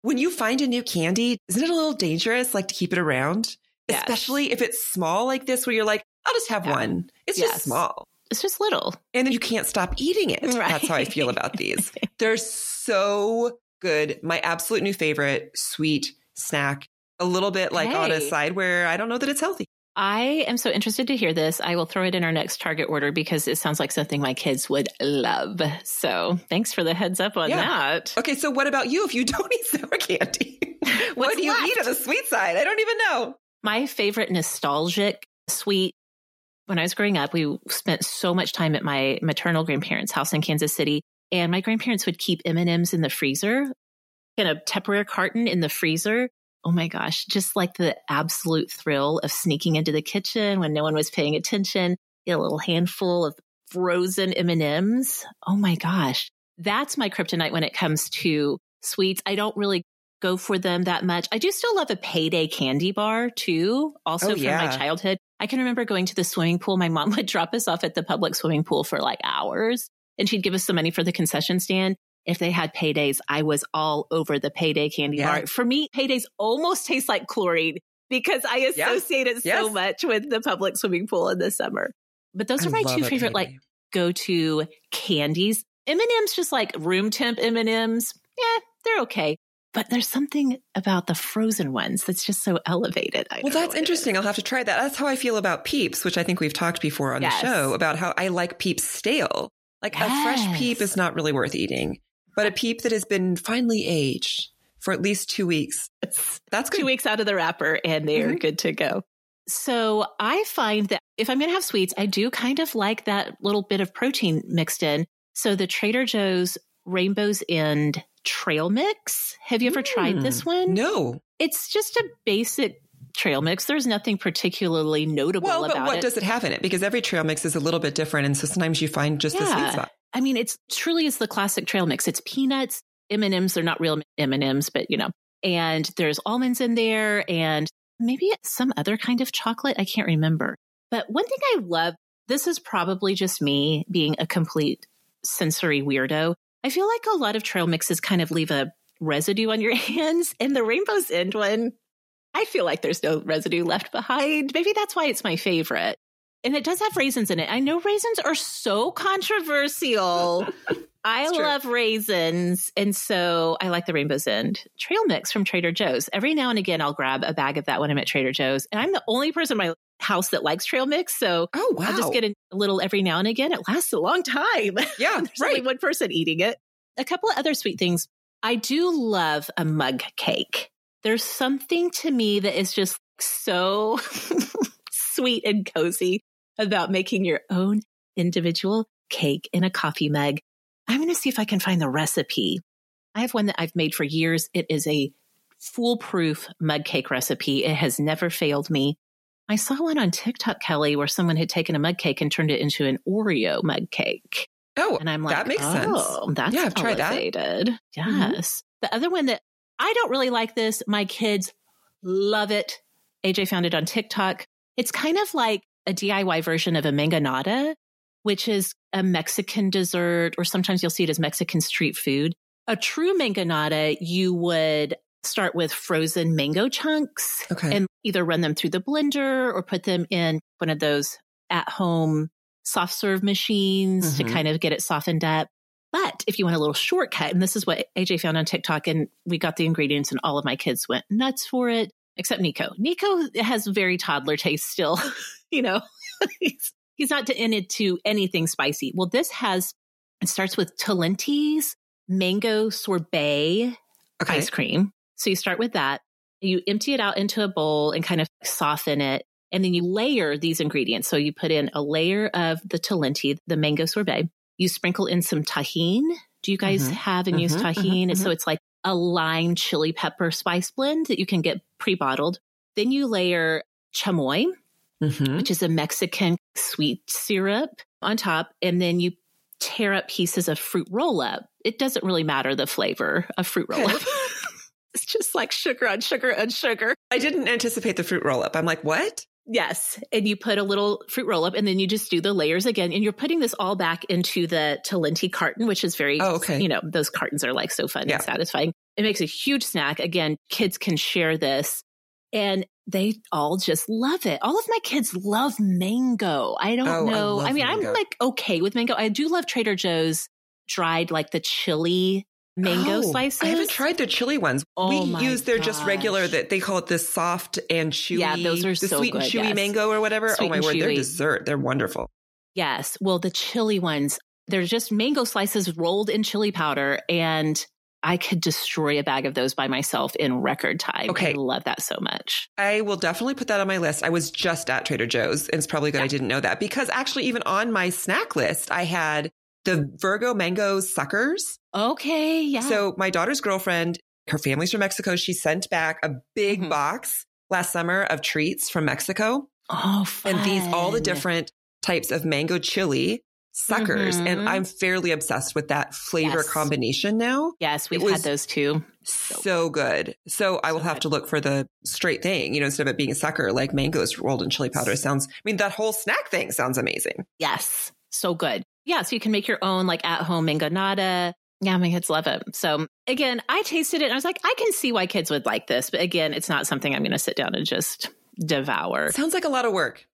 When you find a new candy, isn't it a little dangerous, like to keep it around? Yes. Especially if it's small like this, where you're like, I'll just have yeah. one. It's yes. just small. It's just little. And then you can't stop eating it. Right. That's how I feel about these. They're so good. My absolute new favorite sweet snack. A little bit like hey. on a side where I don't know that it's healthy. I am so interested to hear this. I will throw it in our next target order because it sounds like something my kids would love. So thanks for the heads up on yeah. that. Okay, so what about you if you don't eat sour candy? what do you left? eat on the sweet side? I don't even know. My favorite nostalgic sweet when I was growing up, we spent so much time at my maternal grandparents' house in Kansas City, and my grandparents would keep M&Ms in the freezer, in a Tupperware carton in the freezer. Oh my gosh, just like the absolute thrill of sneaking into the kitchen when no one was paying attention, get a little handful of frozen M&Ms. Oh my gosh. That's my kryptonite when it comes to sweets. I don't really go for them that much. I do still love a payday candy bar too, also oh, from yeah. my childhood. I can remember going to the swimming pool. My mom would drop us off at the public swimming pool for like hours and she'd give us some money for the concession stand. If they had paydays, I was all over the payday candy yeah. bar. For me, paydays almost taste like chlorine because I associate it yes. so much with the public swimming pool in the summer. But those I are my two favorite like go to candies. M&M's just like room temp M&M's. Yeah, they're okay but there's something about the frozen ones that's just so elevated. well, that's interesting. I'll have to try that. That's how I feel about Peeps, which I think we've talked before on yes. the show about how I like Peeps stale. Like yes. a fresh Peep is not really worth eating. but a peep that has been finely aged for at least two weeks. That's good. Two weeks out of the wrapper and they are Mhm. good to go. So I find that if I'm going to have sweets, I do kind of like that little bit of protein mixed in. So the Trader Joe's Rainbow's End trail mix. Have you ever tried this one? Hmm. No. It's just a basic trail mix. There's nothing particularly notable Well, but about what it. does it have in it? Because every trail mix is a little bit different. And so sometimes you find just the sweet Yeah. spot. I mean, it's truly is the classic trail mix. It's peanuts, M and M's. They're not real M and M's, but you know, and there's almonds in there, and maybe some other kind of chocolate. I can't remember. But one thing I love. This is probably just me being a complete sensory weirdo. I feel like a lot of trail mixes kind of leave a residue on your hands, and the Rainbow's End one. I feel like there's no residue left behind. Maybe that's why it's my favorite. And it does have raisins in it. I know raisins are so controversial. I true. love raisins. And so I like the Rainbow's End trail mix from Trader Joe's. Every now and again, I'll grab a bag of that when I'm at Trader Joe's. And I'm the only person in my house that likes trail mix. So Oh, wow. I'll just get a little every now and again. It lasts a long time. yeah, There's only right. one person eating it. A couple of other sweet things. I do love a mug cake. There's something to me that is just so sweet and cozy about making your own individual cake in a coffee mug. I'm going to see if I can find the recipe. I have one that I've made for years. It is a foolproof mug cake recipe. It has never failed me. I saw one on TikTok, Kelly, where someone had taken a mug cake and turned it into an Oreo mug cake. Oh, And I'm like, that makes oh, sense. that's Yeah, I've tried that. elevated. Mm-hmm. Yes. The other one that I don't really like this, my kids love it. AJ found it on TikTok. It's kind of like a DIY version of a mangonada, which is a Mexican dessert, or sometimes you'll see it as Mexican street food. A true mangonada, you would start with frozen mango chunks Okay. and either run them through the blender or put them in one of those at home soft serve machines to Mhm. kind of get it softened up. But if you want a little shortcut, and this is what AJ found on TikTok, and we got the ingredients, and all of my kids went nuts for it, except Nico. Nico has very toddler taste still. you know, he's, he's not to- into anything spicy. Well, this has, it starts with Talenti's mango sorbet okay. ice cream. So you start with that. You empty it out into a bowl and kind of soften it. And then you layer these ingredients. So you put in a layer of the Talenti, the mango sorbet. You sprinkle in some Tajín. Do you guys Mhm. have and use Mhm, Tajín? mhm, so it's like a lime chili pepper spice blend that you can get pre bottled. Then you layer chamoy, Mhm. which is a Mexican sweet syrup on top. And then you tear up pieces of fruit roll up. It doesn't really matter the flavor of fruit roll up. It's just like sugar on sugar on sugar. I didn't anticipate the fruit roll up. I'm like, what? Yes. And you put a little fruit roll up and then you just do the layers again. And you're putting this all back into the Talenti carton, which is very, Oh, okay. you know, those cartons are like so fun Yeah. and satisfying. It makes a huge snack. Again, kids can share this and they all just love it. All of my kids love mango. I don't Oh, know. I, love mean, mango. I'm like okay with mango. I do love Trader Joe's dried, like the chili mango Oh, slices. I haven't tried their chili ones. Oh we use their just regular that they call it the soft and chewy. Yeah, those are the so sweet good, and chewy yes. mango or whatever. Sweet oh my word, they're dessert. They're wonderful. Yes. Well, the chili ones, they're just mango slices rolled in chili powder. And I could destroy a bag of those by myself in record time. Okay. I love that so much. I will definitely put that on my list. I was just at Trader Joe's, and it's probably good I didn't know that because actually, even on my snack list, I had the Vero mango suckers. Okay. Yeah. So my daughter's girlfriend, her family's from Mexico. She sent back a big Mhm. box last summer of treats from Mexico. oh, fun. and these all the different types of mango chili suckers Mhm. and i'm fairly obsessed with that flavor Yes. combination now Yes, we've had those too. so good so i will So have good. to look for the straight thing you know instead of it being a sucker like mangoes rolled in chili powder sounds i mean that whole snack thing sounds amazing Yes. So good. Yeah. So you can make your own like at home mangonada. Yeah, my kids love it. So again, I tasted it and I was like, I can see why kids would like this. But again, it's not something I'm going to sit down and just devour. sounds like a lot of work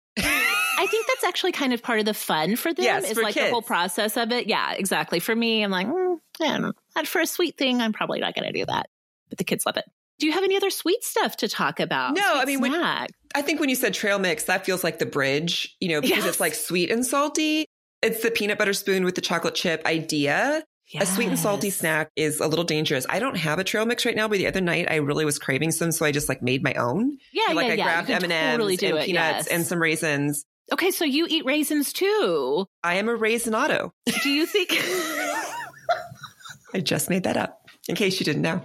I think that's actually kind of part of the fun for them Yes, is for like the kids. whole process of it. Yeah, exactly. For me, I'm like, mm, I don't know. And for a sweet thing, I'm probably not going to do that. But the kids love it. Do you have any other sweet stuff to talk about? No, Sweet I mean, when- i think when you said trail mix that feels like the bridge you know because Yes. it's like sweet and salty it's the peanut butter spoon with the chocolate chip idea Yes. A sweet and salty snack is a little dangerous. I don't have a trail mix right now, but the other night I really was craving some, so I just like made my own. Yeah, like yeah, I yeah. grabbed M and M's totally and it, peanuts yes. and some raisins. Okay, so you eat raisins too. I am a raisinato. Do you think? I just made that up, in case you didn't know.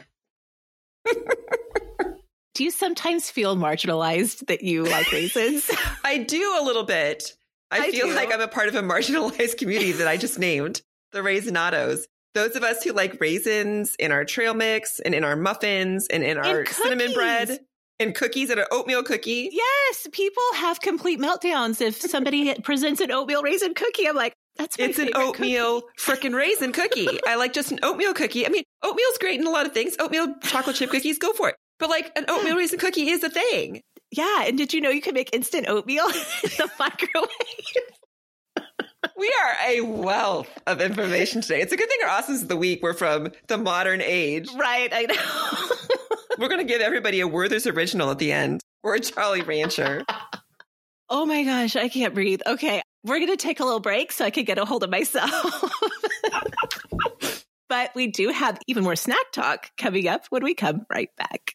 do you sometimes feel marginalized that you like raisins? I do a little bit. I, I feel do. like I'm a part of a marginalized community that I just named the Raisinados. Those of us who like raisins in our trail mix and in our muffins and in our And cinnamon bread and cookies and an oatmeal cookie. yes, people have complete meltdowns if somebody presents an oatmeal raisin cookie. I'm like, that's It's an oatmeal frickin' raisin cookie. I like just an oatmeal cookie. I mean, oatmeal's great in a lot of things. Oatmeal chocolate chip cookies, go for it. But like an oatmeal raisin cookie is a thing. Yeah, and did you know you can make instant oatmeal in the microwave? We are a wealth of information today. It's a good thing our Awesomes of the Week were from the modern age. right, I know. We're going to give everybody a Werther's original at the end or a Jolly Rancher. oh my gosh, I can't breathe. Okay, we're going to take a little break so I can get a hold of myself. but we do have even more snack talk coming up when we come right back.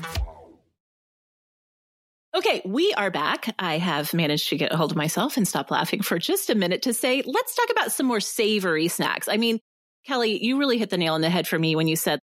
Okay, we are back. I have managed to get a hold of myself and stop laughing for just a minute to say, let's talk about some more savory snacks. I mean, Kelly, you really hit the nail on the head for me when you said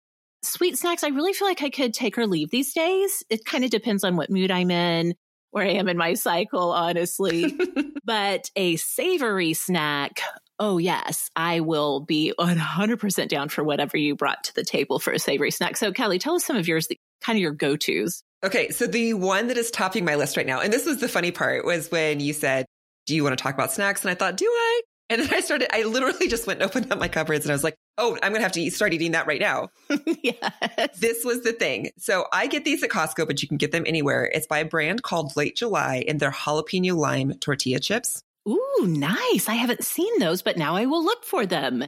sweet snacks. I really feel like I could take or leave these days. It kind of depends on what mood I'm in, where I am in my cycle, honestly. but a savory snack, oh, yes, I will be 100% down for whatever you brought to the table for a savory snack. So, Kelly, tell us some of yours, kind of your go tos. Okay, so the one that is topping my list right now, and this was the funny part, was when you said, Do you want to talk about snacks? And I thought, Do I? And then I started, I literally just went and opened up my cupboards and I was like, Oh, I'm going to have to eat, start eating that right now. yes. This was the thing. So I get these at Costco, but you can get them anywhere. It's by a brand called Late July and they're jalapeno lime tortilla chips. Ooh, nice. I haven't seen those, but now I will look for them.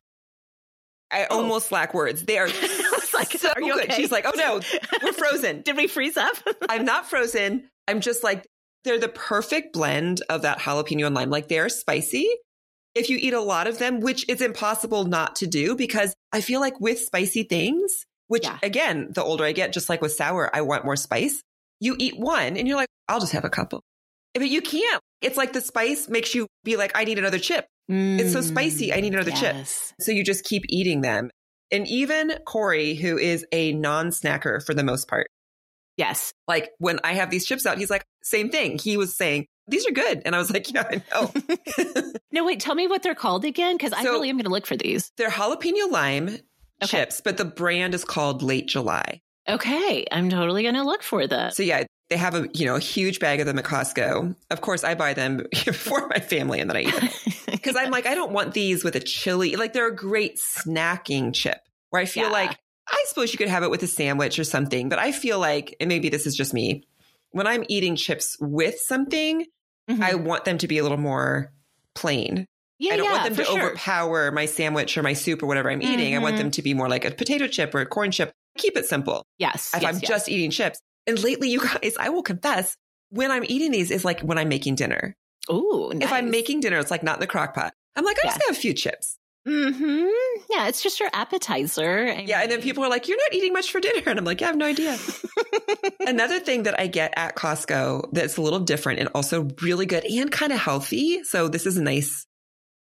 I Oh. almost lack words. They are like, so are you good. okay? She's like, Oh no, we're frozen. Did we freeze up? I'm not frozen. I'm just like, they're the perfect blend of that jalapeno and lime. Like they're spicy. If you eat a lot of them, which it's impossible not to do because I feel like with spicy things, which Yeah. again, the older I get, just like with sour, I want more spice. You eat one and you're like, I'll just have a couple. But you can't. It's like the spice makes you be like, I need another chip. It's so spicy. I need another chip. So you just keep eating them. And even Corey, who is a non snacker for the most part, Yes. like when I have these chips out, he's like, same thing. He was saying, these are good. And I was like, yeah, I know. No, wait, tell me what they're called again because I really am going to look for these. They're jalapeno lime Okay. chips, but the brand is called Late July. Okay, I'm totally going to look for them. So yeah, they have a you know a huge bag of them at Costco. Of course, I buy them for my family and then I eat them because I'm like I don't want these with a chili. Like they're a great snacking chip where I feel Yeah. like I suppose you could have it with a sandwich or something, but I feel like and maybe this is just me. when I'm eating chips with something, Mhm. I want them to be a little more plain. yeah, I don't yeah, want them to sure. overpower my sandwich or my soup or whatever I'm eating. I want Mhm. them to be more like a potato chip or a corn chip. Keep it simple. Yes. If yes, I'm yes. just eating chips. And lately, you guys, I will confess, when I'm eating these is like when I'm making dinner. Ooh, If I'm making dinner, it's like not in the crock pot. I'm like, I just Yeah. have a few chips. hmm Yeah, it's just your appetizer. I Yeah. And then people are like, you're not eating much for dinner. And I'm like, yeah, I have no idea. Another thing that I get at Costco that's a little different and also really good and kind of healthy. So this is nice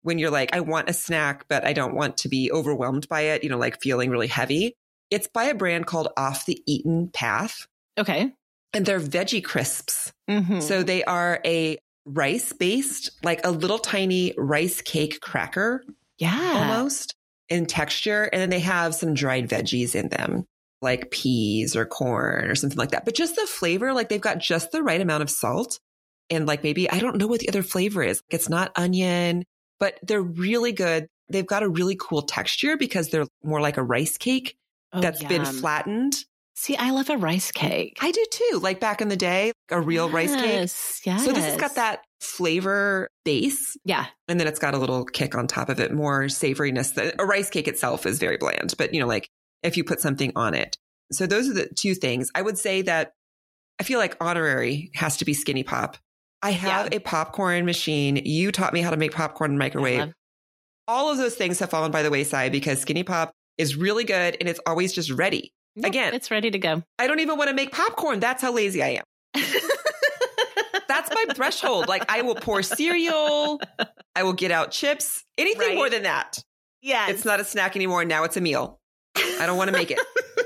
when you're like, I want a snack, but I don't want to be overwhelmed by it, you know, like feeling really heavy. It's by a brand called Off the Eaten Path okay. and they're veggie crisps. Mhm. So they are a rice based, like a little tiny rice cake cracker yeah. almost in texture. And then they have some dried veggies in them, like peas or corn or something like that. But just the flavor, like they've got just the right amount of salt. And like maybe, I don't know what the other flavor is. It's not onion, but they're really good. They've got a really cool texture because they're more like a rice cake Oh, that's been flattened. See, I love a rice cake. I do too. Like back in the day, a real rice cake. Yes. Yes. So this has got that flavor base Yeah. and then it's got a little kick on top of it, more savoriness. The, a rice cake itself is very bland, but you know, like if you put something on it. So those are the two things. I would say that I feel like honorary has to be skinny pop. I have a popcorn machine. You taught me how to make popcorn in microwave. love- All of those things have fallen by the wayside because skinny pop is really good and it's always just ready. Nope, Again, it's ready to go. I don't even want to make popcorn. That's how lazy I am. That's my threshold. Like I will pour cereal. I will get out chips. Anything Right. more than that. Yeah. It's not a snack anymore. Now it's a meal. I don't want to make it.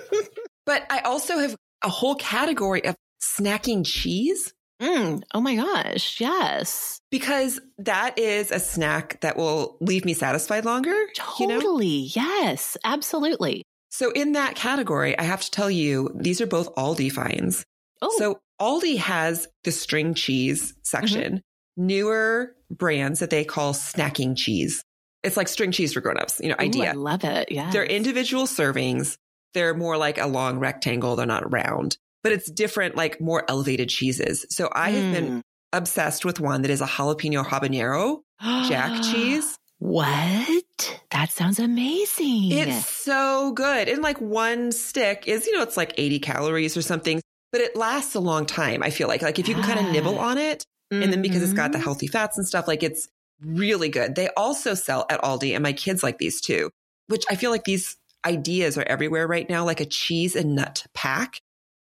but I also have a whole category of snacking cheese Mm, oh my gosh. Yes. because that is a snack that will leave me satisfied longer. You know? Totally. Yes. Absolutely. So in that category, I have to tell you, these are both Aldi finds. Oh, So Aldi has the string cheese section, newer brands that they call snacking cheese. It's like string cheese for grown-ups, you know, Ooh, idea. I love it. Yeah. They're individual servings. They're more like a long rectangle. They're not round, but it's different, like more elevated cheeses. So I have Mm. been obsessed with one that is a jalapeno habanero jack cheese. What? That sounds amazing. It's so good. And like one stick is, you know, it's like 80 calories or something, but it lasts a long time. I feel like, like if you can kind of nibble on it and then because it's got the Mhm. healthy fats and stuff, like it's really good. They also sell at Aldi and my kids like these too, which I feel like these ideas are everywhere right now, like a cheese and nut pack.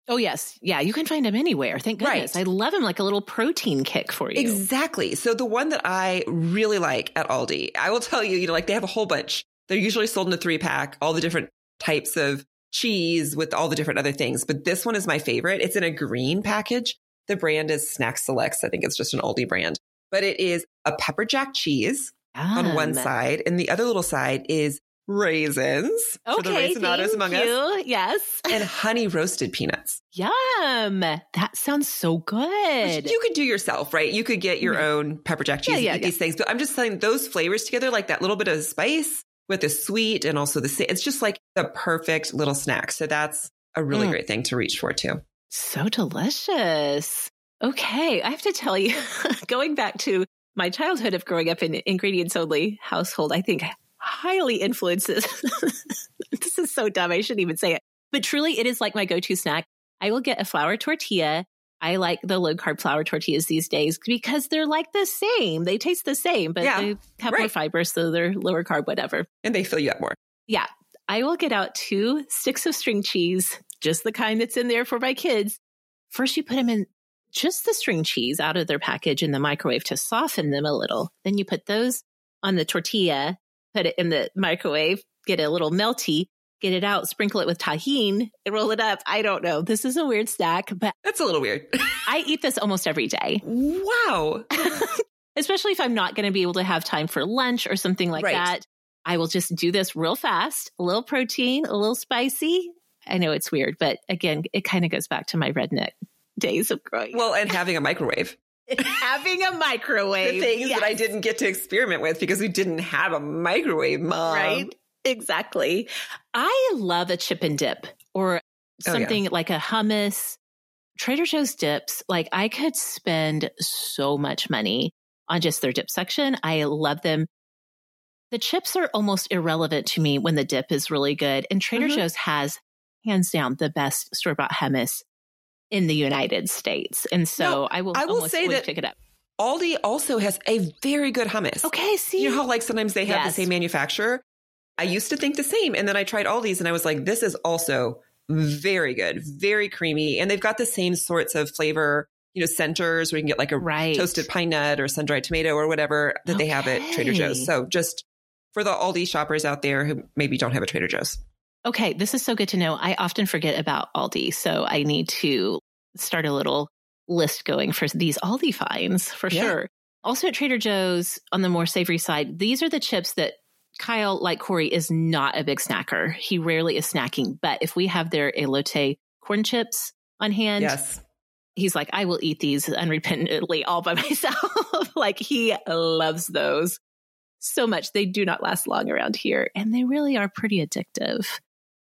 Oh yes, yeah. You can find them anywhere. Thank goodness. Right. I love them like a little protein kick for you. Exactly. So the one that I really like at Aldi, I will tell you, you know, like they have a whole bunch. They're usually sold in a three pack, all the different types of cheese with all the different other things. But this one is my favorite. It's in a green package. The brand is Snack Selects. I think it's just an Aldi brand, but it is a pepper jack cheese on one side, and the other little side is raisins for the Okay, raisinados thank among you. us, Yes. and honey roasted peanuts. Yum. That sounds so good. Which you could do yourself, right? You could get your own pepper jack cheese Yeah, yeah, and eat yeah. these things. But I'm just saying those flavors together, like that little bit of spice with the sweet and also the, it's just like the perfect little snack. So that's a really Mm. great thing to reach for too. So delicious. Okay. I have to tell you, going back to my childhood of growing up in ingredients only household, I think highly influences. this is so dumb. I shouldn't even say it, but truly it is like my go-to snack. I will get a flour tortilla. I like the low carb flour tortillas these days because they're like the same. They taste the same, but Yeah, they have more fiber. So they're lower carb, whatever. And they fill you up more. Yeah. I will get out two sticks of string cheese, just the kind that's in there for my kids. First, you put them in just the string cheese out of their package in the microwave to soften them a little. Then you put those on the tortilla, put it in the microwave, get it a little melty, get it out, sprinkle it with Tajín, and roll it up. I don't know. This is a weird snack, but That's a little weird. I eat this almost every day, wow. especially if I'm not going to be able to have time for lunch or something like Right. that. I will just do this real fast, a little protein, a little spicy. I know it's weird, but again, it kind of goes back to my redneck days of growing Well, and having a microwave. Having a microwave. The things that I didn't get to experiment with because we didn't have a microwave, mom. Right? Exactly. I love a chip and dip or Oh, yeah. something like a hummus, Trader Joe's dips, like I could spend so much money on just their dip section. I love them. The chips are almost irrelevant to me when the dip is really good. And Trader Mhm. Joe's has hands down the best store bought hummus in the United States. And so No, I will I will say that- pick it up. Aldi also has a very good hummus. Okay, see. You know how like sometimes they have Yes. the same manufacturer? I used to think the same. And then I tried Aldi's and I was like, this is also very good, very creamy. And they've got the same sorts of flavor, you know, centers where you can get like a right. toasted pine nut or sun dried tomato or whatever that they have at Trader Joe's. So just for the Aldi shoppers out there who maybe don't have a Trader Joe's. Okay, this is so good to know. I often forget about Aldi, so I need to start a little list going for these Aldi finds for Yeah. sure. Also at Trader Joe's on the more savory side, these are the chips that Kyle, like Corey, is not a big snacker. He rarely is snacking, but if we have their elote corn chips on hand, yes. he's like, I will eat these unrepentantly all by myself. like he loves those so much. They do not last long around here and they really are pretty addictive.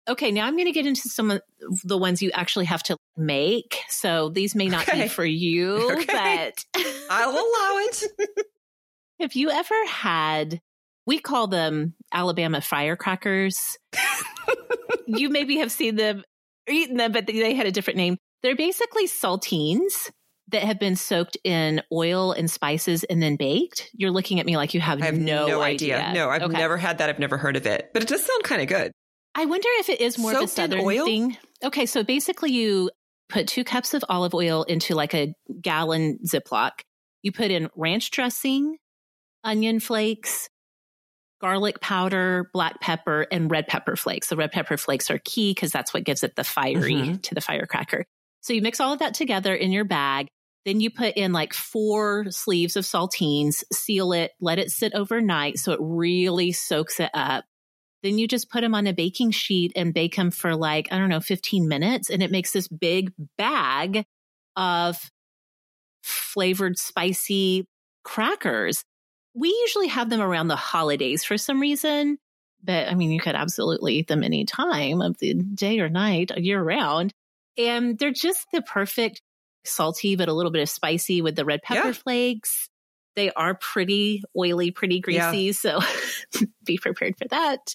Okay, now I'm going to get into some of the ones you actually have to make. So these may not Okay. be for you, Okay. but I'll allow it. have you ever had, we call them Alabama firecrackers. you maybe have seen them or eaten them, but they had a different name. They're basically saltines that have been soaked in oil and spices and then baked. You're looking at me like you have, I have no, idea. No, I've Okay. never had that. I've never heard of it, but it does sound kind of good. I wonder if it is more of a Soaked southern oil? thing. Okay, so basically you put two cups of olive oil into like a gallon Ziploc. You put in ranch dressing, onion flakes, garlic powder, black pepper, and red pepper flakes. The red pepper flakes are key because that's what gives it the fiery Mhm. to the firecracker. So you mix all of that together in your bag. Then you put in like four sleeves of saltines, seal it, let it sit overnight so it really soaks it up. Then you just put them on a baking sheet and bake them for like, I don't know, 15 minutes. And it makes this big bag of flavored, spicy crackers. We usually have them around the holidays for some reason. But I mean, you could absolutely eat them any time of the day or night, uh, year round. And they're just the perfect salty, but a little bit of spicy with the red pepper Yeah. flakes. They are pretty oily, pretty Yeah. greasy. So be prepared for that.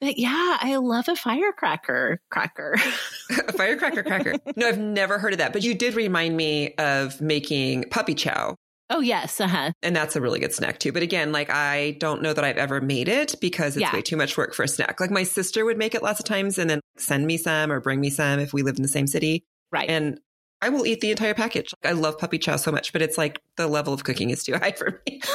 But yeah, I love a firecracker cracker. A firecracker cracker. No, I've never heard of that, but you did remind me of making puppy chow. oh yes, uh-huh. And that's a really good snack too. But again, like I don't know that I've ever made it because it's Yeah. way too much work for a snack. Like my sister would make it lots of times and then send me some or bring me some if we lived in the same city. Right. And I will eat the entire package. I love puppy chow so much, but it's like the level of cooking is too high for me.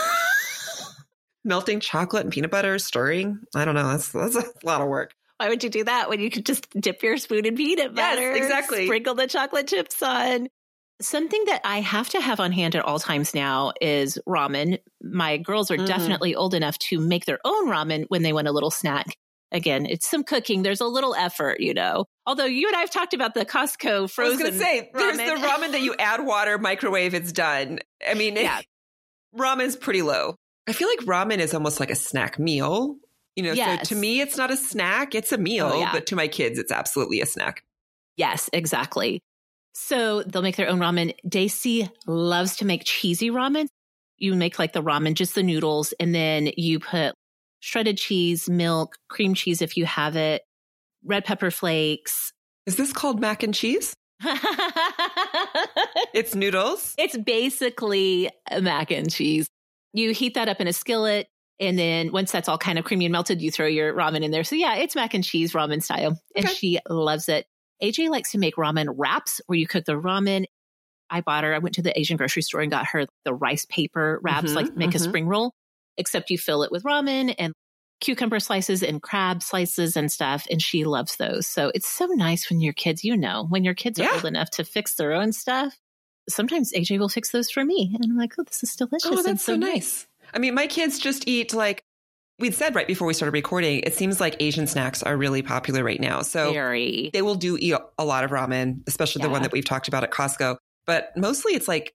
Melting chocolate and peanut butter, stirring. I don't know. That's that's a lot of work. Why would you do that when you could just dip your spoon in peanut butter? Yes, butter? exactly. Sprinkle the chocolate chips on. Something that I have to have on hand at all times now is ramen. My girls are Mhm. definitely old enough to make their own ramen when they want a little snack. Again, it's some cooking. There's a little effort, you know. Although you and I have talked about the Costco frozen. I was frozen. going to say, there's ramen. the ramen that you add water, microwave, it's done. I mean, Yeah. ramen's pretty low. I feel like ramen is almost like a snack meal. You know, Yes. so to me, it's not a snack, it's a meal, Oh, yeah. but to my kids, it's absolutely a snack. Yes, exactly. So they'll make their own ramen. Daisy loves to make cheesy ramen. You make like the ramen, just the noodles, and then you put shredded cheese, milk, cream cheese if you have it, red pepper flakes. Is this called mac and cheese? It's noodles. it's basically mac and cheese. You heat that up in a skillet. And then once that's all kind of creamy and melted, you throw your ramen in there. So yeah, it's mac and cheese ramen style. And Okay. she loves it. AJ likes to make ramen wraps where you cook the ramen. I bought her, I went to the Asian grocery store and got her the rice paper wraps, Mhm, like make a mhm. spring roll, except you fill it with ramen and cucumber slices and crab slices and stuff. And she loves those. So it's so nice when your kids, you know, when your kids are old enough to fix their own stuff. Sometimes AJ will fix those for me. And I'm like, oh, this is delicious. Oh, that's so nice. I mean, my kids just eat like we'd said right before we started recording. It seems like Asian snacks are really popular right now. So Very. they will do eat a lot of ramen, especially the one that we've talked about at Costco. But mostly it's like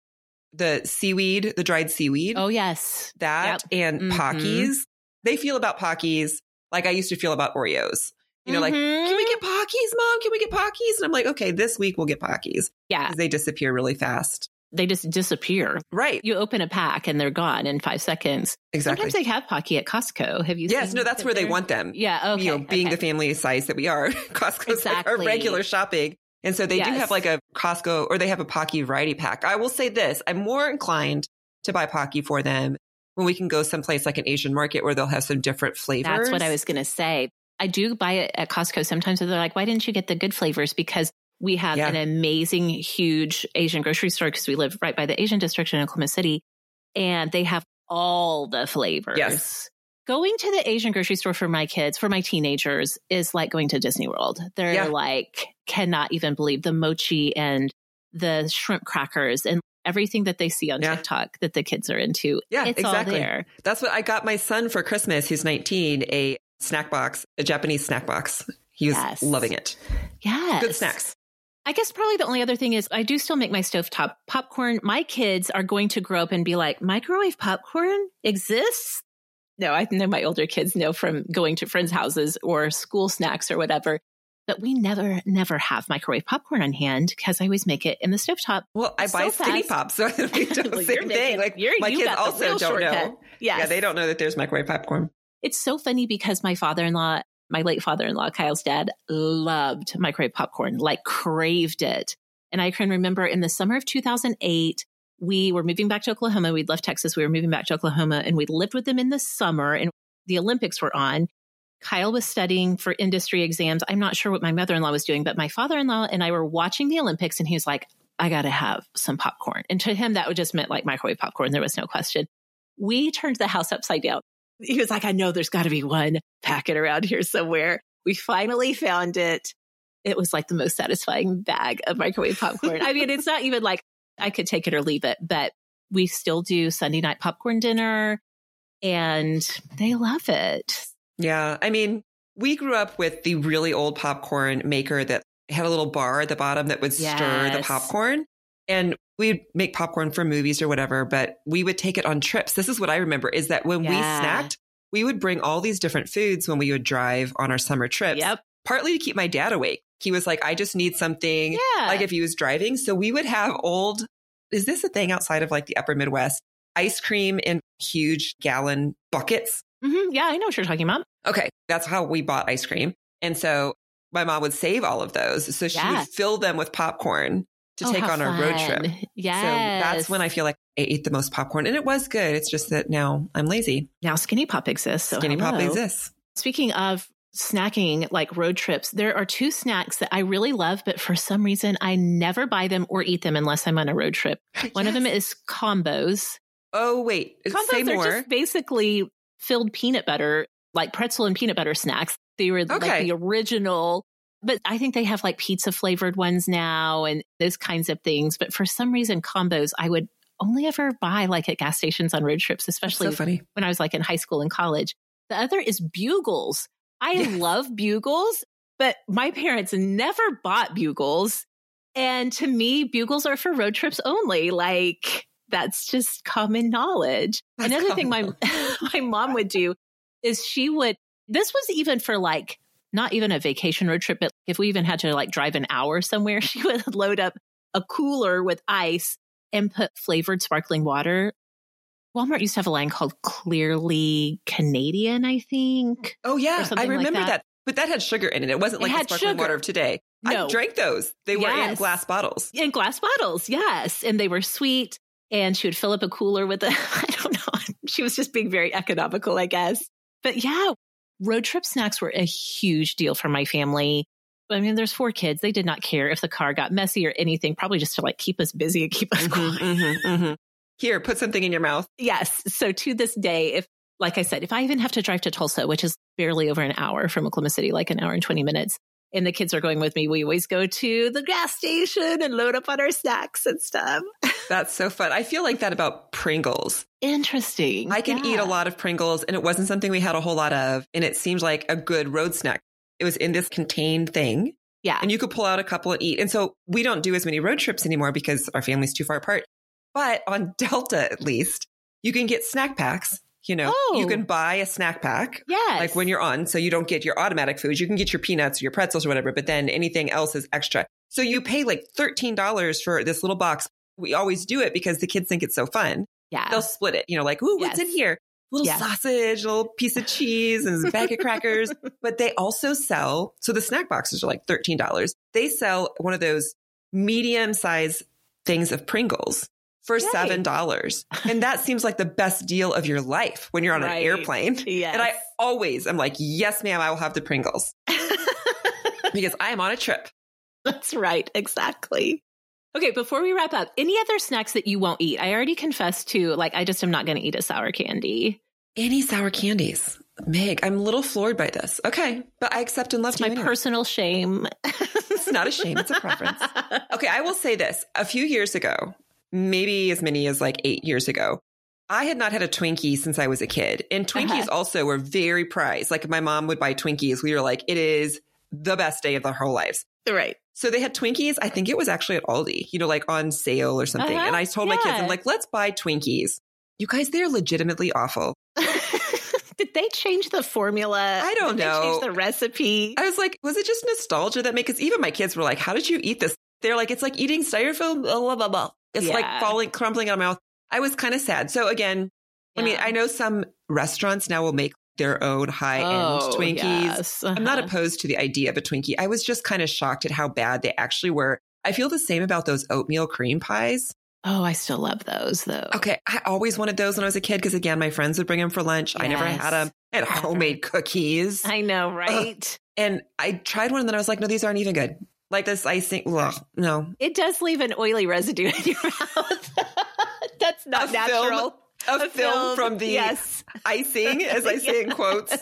the seaweed, the dried seaweed, Oh, yes. that and Mhm. Pockies. They feel about Pockies like I used to feel about Oreos. You know, like, Mhm. can we get Pockies? Mom, can we get Pockies? And I'm like, okay, this week we'll get Pockies. Yeah. Because they disappear really fast. They just disappear. Right. You open a pack and they're gone in five seconds. Exactly. Sometimes they have Pocky at Costco. Have you Yes, seen no, that's where they want them. Yeah. Okay. You know, being okay. the family size that we are, Costco's like our regular shopping. And so they do have like a Costco or they have a Pocky variety pack. I will say this, I'm more inclined to buy Pocky for them when we can go someplace like an Asian market where they'll have some different flavors. That's what I was going to say. I do buy it at Costco sometimes. and They're like, why didn't you get the good flavors? Because we have Yeah. an amazing, huge Asian grocery store because we live right by the Asian district in Oklahoma City and they have all the flavors. Yes. Going to the Asian grocery store for my kids, for my teenagers, is like going to Disney World. They're Yeah. like, cannot even believe the mochi and the shrimp crackers and everything that they see on Yeah. TikTok that the kids are into. Yeah, it's exactly. all there. That's what I got my son for Christmas, who's 19, a snack box, a Japanese snack box. He was Yes. loving it. Yes. Good snacks. I guess probably the only other thing is I do still make my stovetop popcorn. My kids are going to grow up and be like, microwave popcorn exists? No, I know my older kids know from going to friends' houses or school snacks or whatever. But we never, never have microwave popcorn on hand because I always make it in the stovetop. Well, I So buy Skinny fast. Pops, so we do the Well, same you're thing. making- Like my kids also don't shortcut. know. Yes. Yeah, they don't know that there's microwave popcorn. It's so funny because my father in law, my late father in law, Kyle's dad, loved microwave popcorn, like craved it. And I can remember in the summer of 2008, we were moving back to Oklahoma. We'd left Texas. We were moving back to Oklahoma and we lived with them in the summer and the Olympics were on. Kyle was studying for industry exams. I'm not sure what my mother in law was doing, but my father in law and I were watching the Olympics and he was like, I got to have some popcorn. And to him, that would just meant like microwave popcorn. There was no question. We turned the house upside down. He was like, I know there's got to be one packet around here somewhere. We finally found it. It was like the most satisfying bag of microwave popcorn. I mean, it's not even like I could take it or leave it, but we still do Sunday night popcorn dinner and they love it. Yeah. I mean, we grew up with the really old popcorn maker that had a little bar at the bottom that would stir the popcorn. And we'd make popcorn for movies or whatever, but we would take it on trips. This is what I remember is that when we snacked, we would bring all these different foods when we would drive on our summer trips. Yep. Partly to keep my dad awake. He was like, I just need something Yeah. like if he was driving. So we would have old, is this a thing outside of like the upper Midwest? Ice cream in huge gallon buckets. Mhm. Yeah, I know what you're talking about. Okay. That's how we bought ice cream. And so my mom would save all of those. So she Yeah. would fill them with popcorn to Oh, take on our road trip. Yes. So that's when I feel like I ate the most popcorn. And it was good. It's just that now I'm lazy. now Skinny Pop exists. So Skinny Pop exists. Speaking of snacking, like road trips, there are two snacks that I really love, but for some reason I never buy them or eat them unless I'm on a road trip. One of them is combos. Oh, wait. Combos Say are more. just basically filled peanut butter, like pretzel and peanut butter snacks. They were like the original, but I think they have like pizza flavored ones now and those kinds of things. But for some reason, combos I would only ever buy like at gas stations on road trips, especially so funny. when I was like in high school and college. The other is bugles. I Yes. love bugles, but my parents never bought bugles. And to me, bugles are for road trips only. Like that's just common knowledge. That's Another thing my my mom would do is she would this was even for like not even a vacation road trip, but if we even had to like drive an hour somewhere, she would load up a cooler with ice and put flavored sparkling water. Walmart used to have a line called Clearly Canadian, I think. Oh, yeah. I something like remember that. that. But that had sugar in it. It wasn't It like the sparkling sugar. water of today. No. I drank those. They were in glass bottles. In glass bottles, yes. And they were sweet. And she would fill up a cooler with a, I don't know. She was just being very economical, I guess. But yeah, road trip snacks were a huge deal for my family. I mean, there's four kids. They did not care if the car got messy or anything, probably just to like keep us busy and keep us Mhm, quiet. mhm, mhm. Here, put something in your mouth. Yes. So to this day, if, like I said, if I even have to drive to Tulsa, which is barely over an hour from Oklahoma City, like an hour and 20 minutes, and the kids are going with me, we always go to the gas station and load up on our snacks and stuff. That's so fun. I feel like that about Pringles. Interesting. I can eat a lot of Pringles and it wasn't something we had a whole lot of. And it seemed like a good road snack. It was in this contained thing Yeah. and you could pull out a couple and eat. And so we don't do as many road trips anymore because our family's too far apart. But on Delta, at least, you can get snack packs You know, Oh. you can oh. buy a snack pack. Yes. Like when you're on, so you don't get your automatic foods. You can get your peanuts or your pretzels or whatever, but then anything else is extra. So you pay like $13 for this little box. We always do it because the kids think it's so fun. yeah. They'll split it, you know, like, ooh, what's Yes. in here? Little Yes. sausage, a little piece of cheese, and a bag of crackers. But they also sell, so the snack boxes are like $13. They sell one of those medium size things of Pringles for Yay. $7. And that seems like the best deal of your life when you're on Right. an airplane. Yes. And I always am like, yes, ma'am, I will have the Pringles because I am on a trip. That's right. Exactly. Okay, before we wrap up, any other snacks that you won't eat? I already confessed to, like, I just am not going to eat a sour candy. Any sour candies? Meg, I'm a little floored by this. Okay, but I accept and love It's my anyway. personal shame. It's not a shame, it's a preference. Okay, I will say this. A few years ago, maybe as many as like eight years ago, I had not had a Twinkie since I was a kid. And Twinkies Uh-huh. also were very prized. Like my mom would buy Twinkies, we were like, it is the best day of our whole lives. Right. So they had Twinkies. I think it was actually at Aldi, you know, like on sale or something. Uh-huh. And I told my kids, I'm like, let's buy Twinkies. You guys, they're legitimately awful. Did they change the formula? I don't Did know. They change the recipe. I was like, was it just nostalgia that made? Because even my kids were like, "How did you eat this?" They're like, "It's like eating styrofoam." Blah, blah, blah, blah. It's like falling, crumbling in my mouth. I was kind of sad. So again, I mean, I know some restaurants now will make their own high end Oh, Twinkies. yes. I'm not Uh-huh. opposed to the idea of a Twinkie. I was just kind of shocked at how bad they actually were. I feel the same about those oatmeal cream pies. Oh, I still love those though. Okay, I always wanted those when I was a kid because again, my friends would bring them for lunch. I never had them. Had Never. homemade cookies. I know, right? And I tried one and then I was like, no, these aren't even good. Like this icing, ugh, no. It does leave an oily residue in your mouth. That's not A natural. film- A, film, from the yes. icing, as I say in quotes.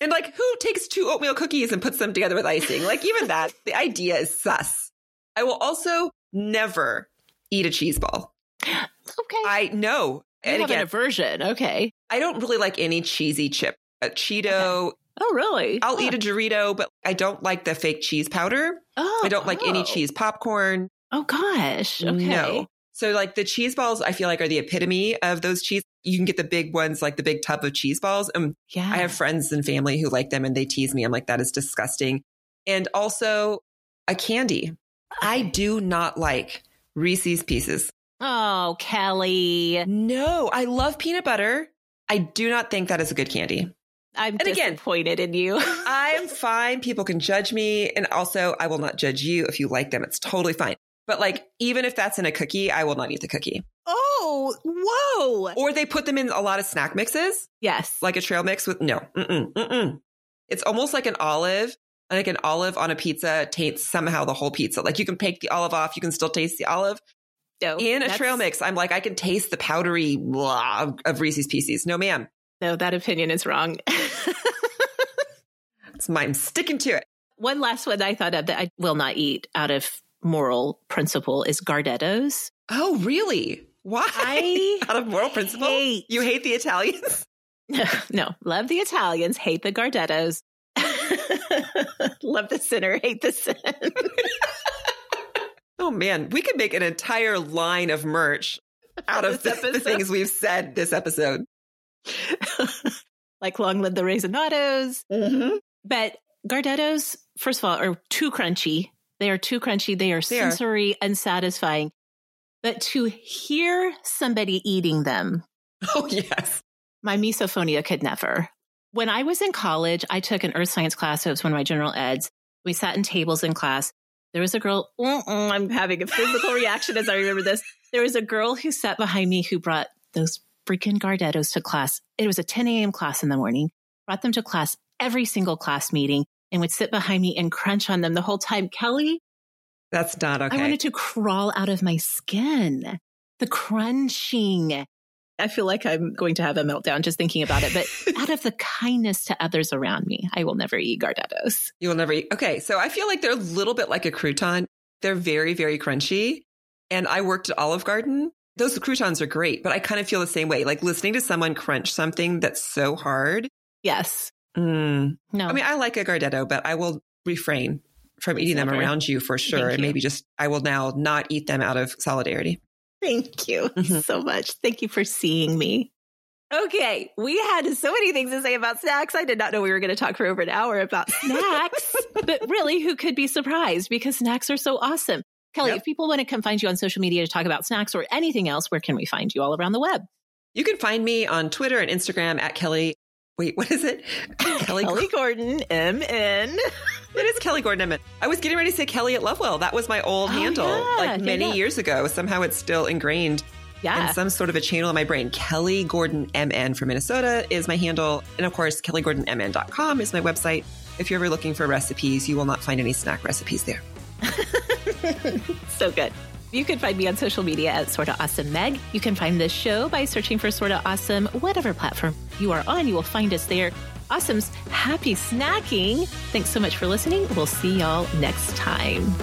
And like, who takes two oatmeal cookies and puts them together with icing? Like, even that, the idea is sus. I will also never eat a cheese ball. Okay. I know. you And have an again, aversion. Okay. I don't really like any cheesy chip. A Cheeto, Oh, really? I'll Huh. eat a Dorito, but I don't like the fake cheese powder. Oh, I don't like any oh. cheese popcorn. Oh gosh. Okay. No. So like the cheese balls, I feel like are the epitome of those cheese. You can get the big ones, like the big tub of cheese balls. Um, Yeah. I have friends and family who like them and they tease me. I'm like, that is disgusting. And also a candy. I do not like Reese's pieces. Oh, Kelly. No, I love peanut butter. I do not think that is a good candy. I'm And again- disappointed in you. I am fine. People can judge me. And also, I will not judge you if you like them. It's totally fine. But like, even if that's in a cookie, I will not eat the cookie. oh, whoa. Or they put them in a lot of snack mixes. Yes. like a trail mix with no. Mm-mm, mm-mm. It's almost like an olive. Like an olive on a pizza taints somehow the whole pizza. Like you can take the olive off, you can still taste the olive no, in a trail mix. I'm like, I can taste the powdery blah of, of Reese's Pieces. No, ma'am, No, that opinion is wrong. it's mine. I'm sticking to it. One last one I thought of that I will not eat out of moral principle is Gardettos. Oh, really? Why? I Out of moral principle, hate- you hate the Italians. no, love the Italians, hate the Gardettos. love the sinner, hate the sin. Oh man, we could make an entire line of merch out of the, the things we've said this episode. like long live the Raisinados. Mm-hmm. But Gardettos, first of all, are too crunchy. They are too crunchy. They are They are. sensory unsatisfying. But to hear somebody eating them, Oh yes. my misophonia could never. When I was in college, I took an earth science class. So it was one of my general eds. We sat in tables in class. There was a girl, I'm having a physical reaction as I remember this. There was a girl who sat behind me who brought those freaking Gardettos to class. It was a 10 a.m. class in the morning, brought them to class every single class meeting and would sit behind me and crunch on them the whole time. Kelly, That's not okay. I wanted to crawl out of my skin. The crunching. I feel like I'm going to have a meltdown just thinking about it. But out of the kindness to others around me, I will never eat Gardettos. You will never eat. Okay. So I feel like they're a little bit like a crouton. They're very, very crunchy. And I worked at Olive Garden. Those croutons are great, but I kind of feel the same way. Like listening to someone crunch something that's so hard. Yes. Mm. No. I mean, I like a Gardetto, but I will refrain from eating them around you for sure. Thank And you. maybe just, I will now not eat them out of solidarity. thank you Mhm. so much. Thank you for seeing me. Okay, we had so many things to say about snacks. I did not know we were going to talk for over an hour about snacks, but really, who could be surprised because snacks are so awesome. Kelly, yep. if people want to come find you on social media to talk about snacks or anything else, where can we find you all around the web? You can find me on Twitter and Instagram at Kelly. Wait, what is it? Kelly, Kelly Gordon, MN. It is Kelly Gordon Emmett. I was getting ready to say Kelly at Lovewell. That was my old oh, handle yeah. like many yeah. years ago. Somehow it's still ingrained yeah. in some sort of a channel in my brain. Kelly Gordon MN from Minnesota is my handle. And of course, kellygordonmn.com is my website. If you're ever looking for recipes, you will not find any snack recipes there. so good. You can find me on social media at Sorta Awesome Meg. You can find this show by searching for Sorta Awesome, whatever platform you are on, you will find us there. Awesome's happy snacking. Thanks so much for listening. We'll see y'all next time.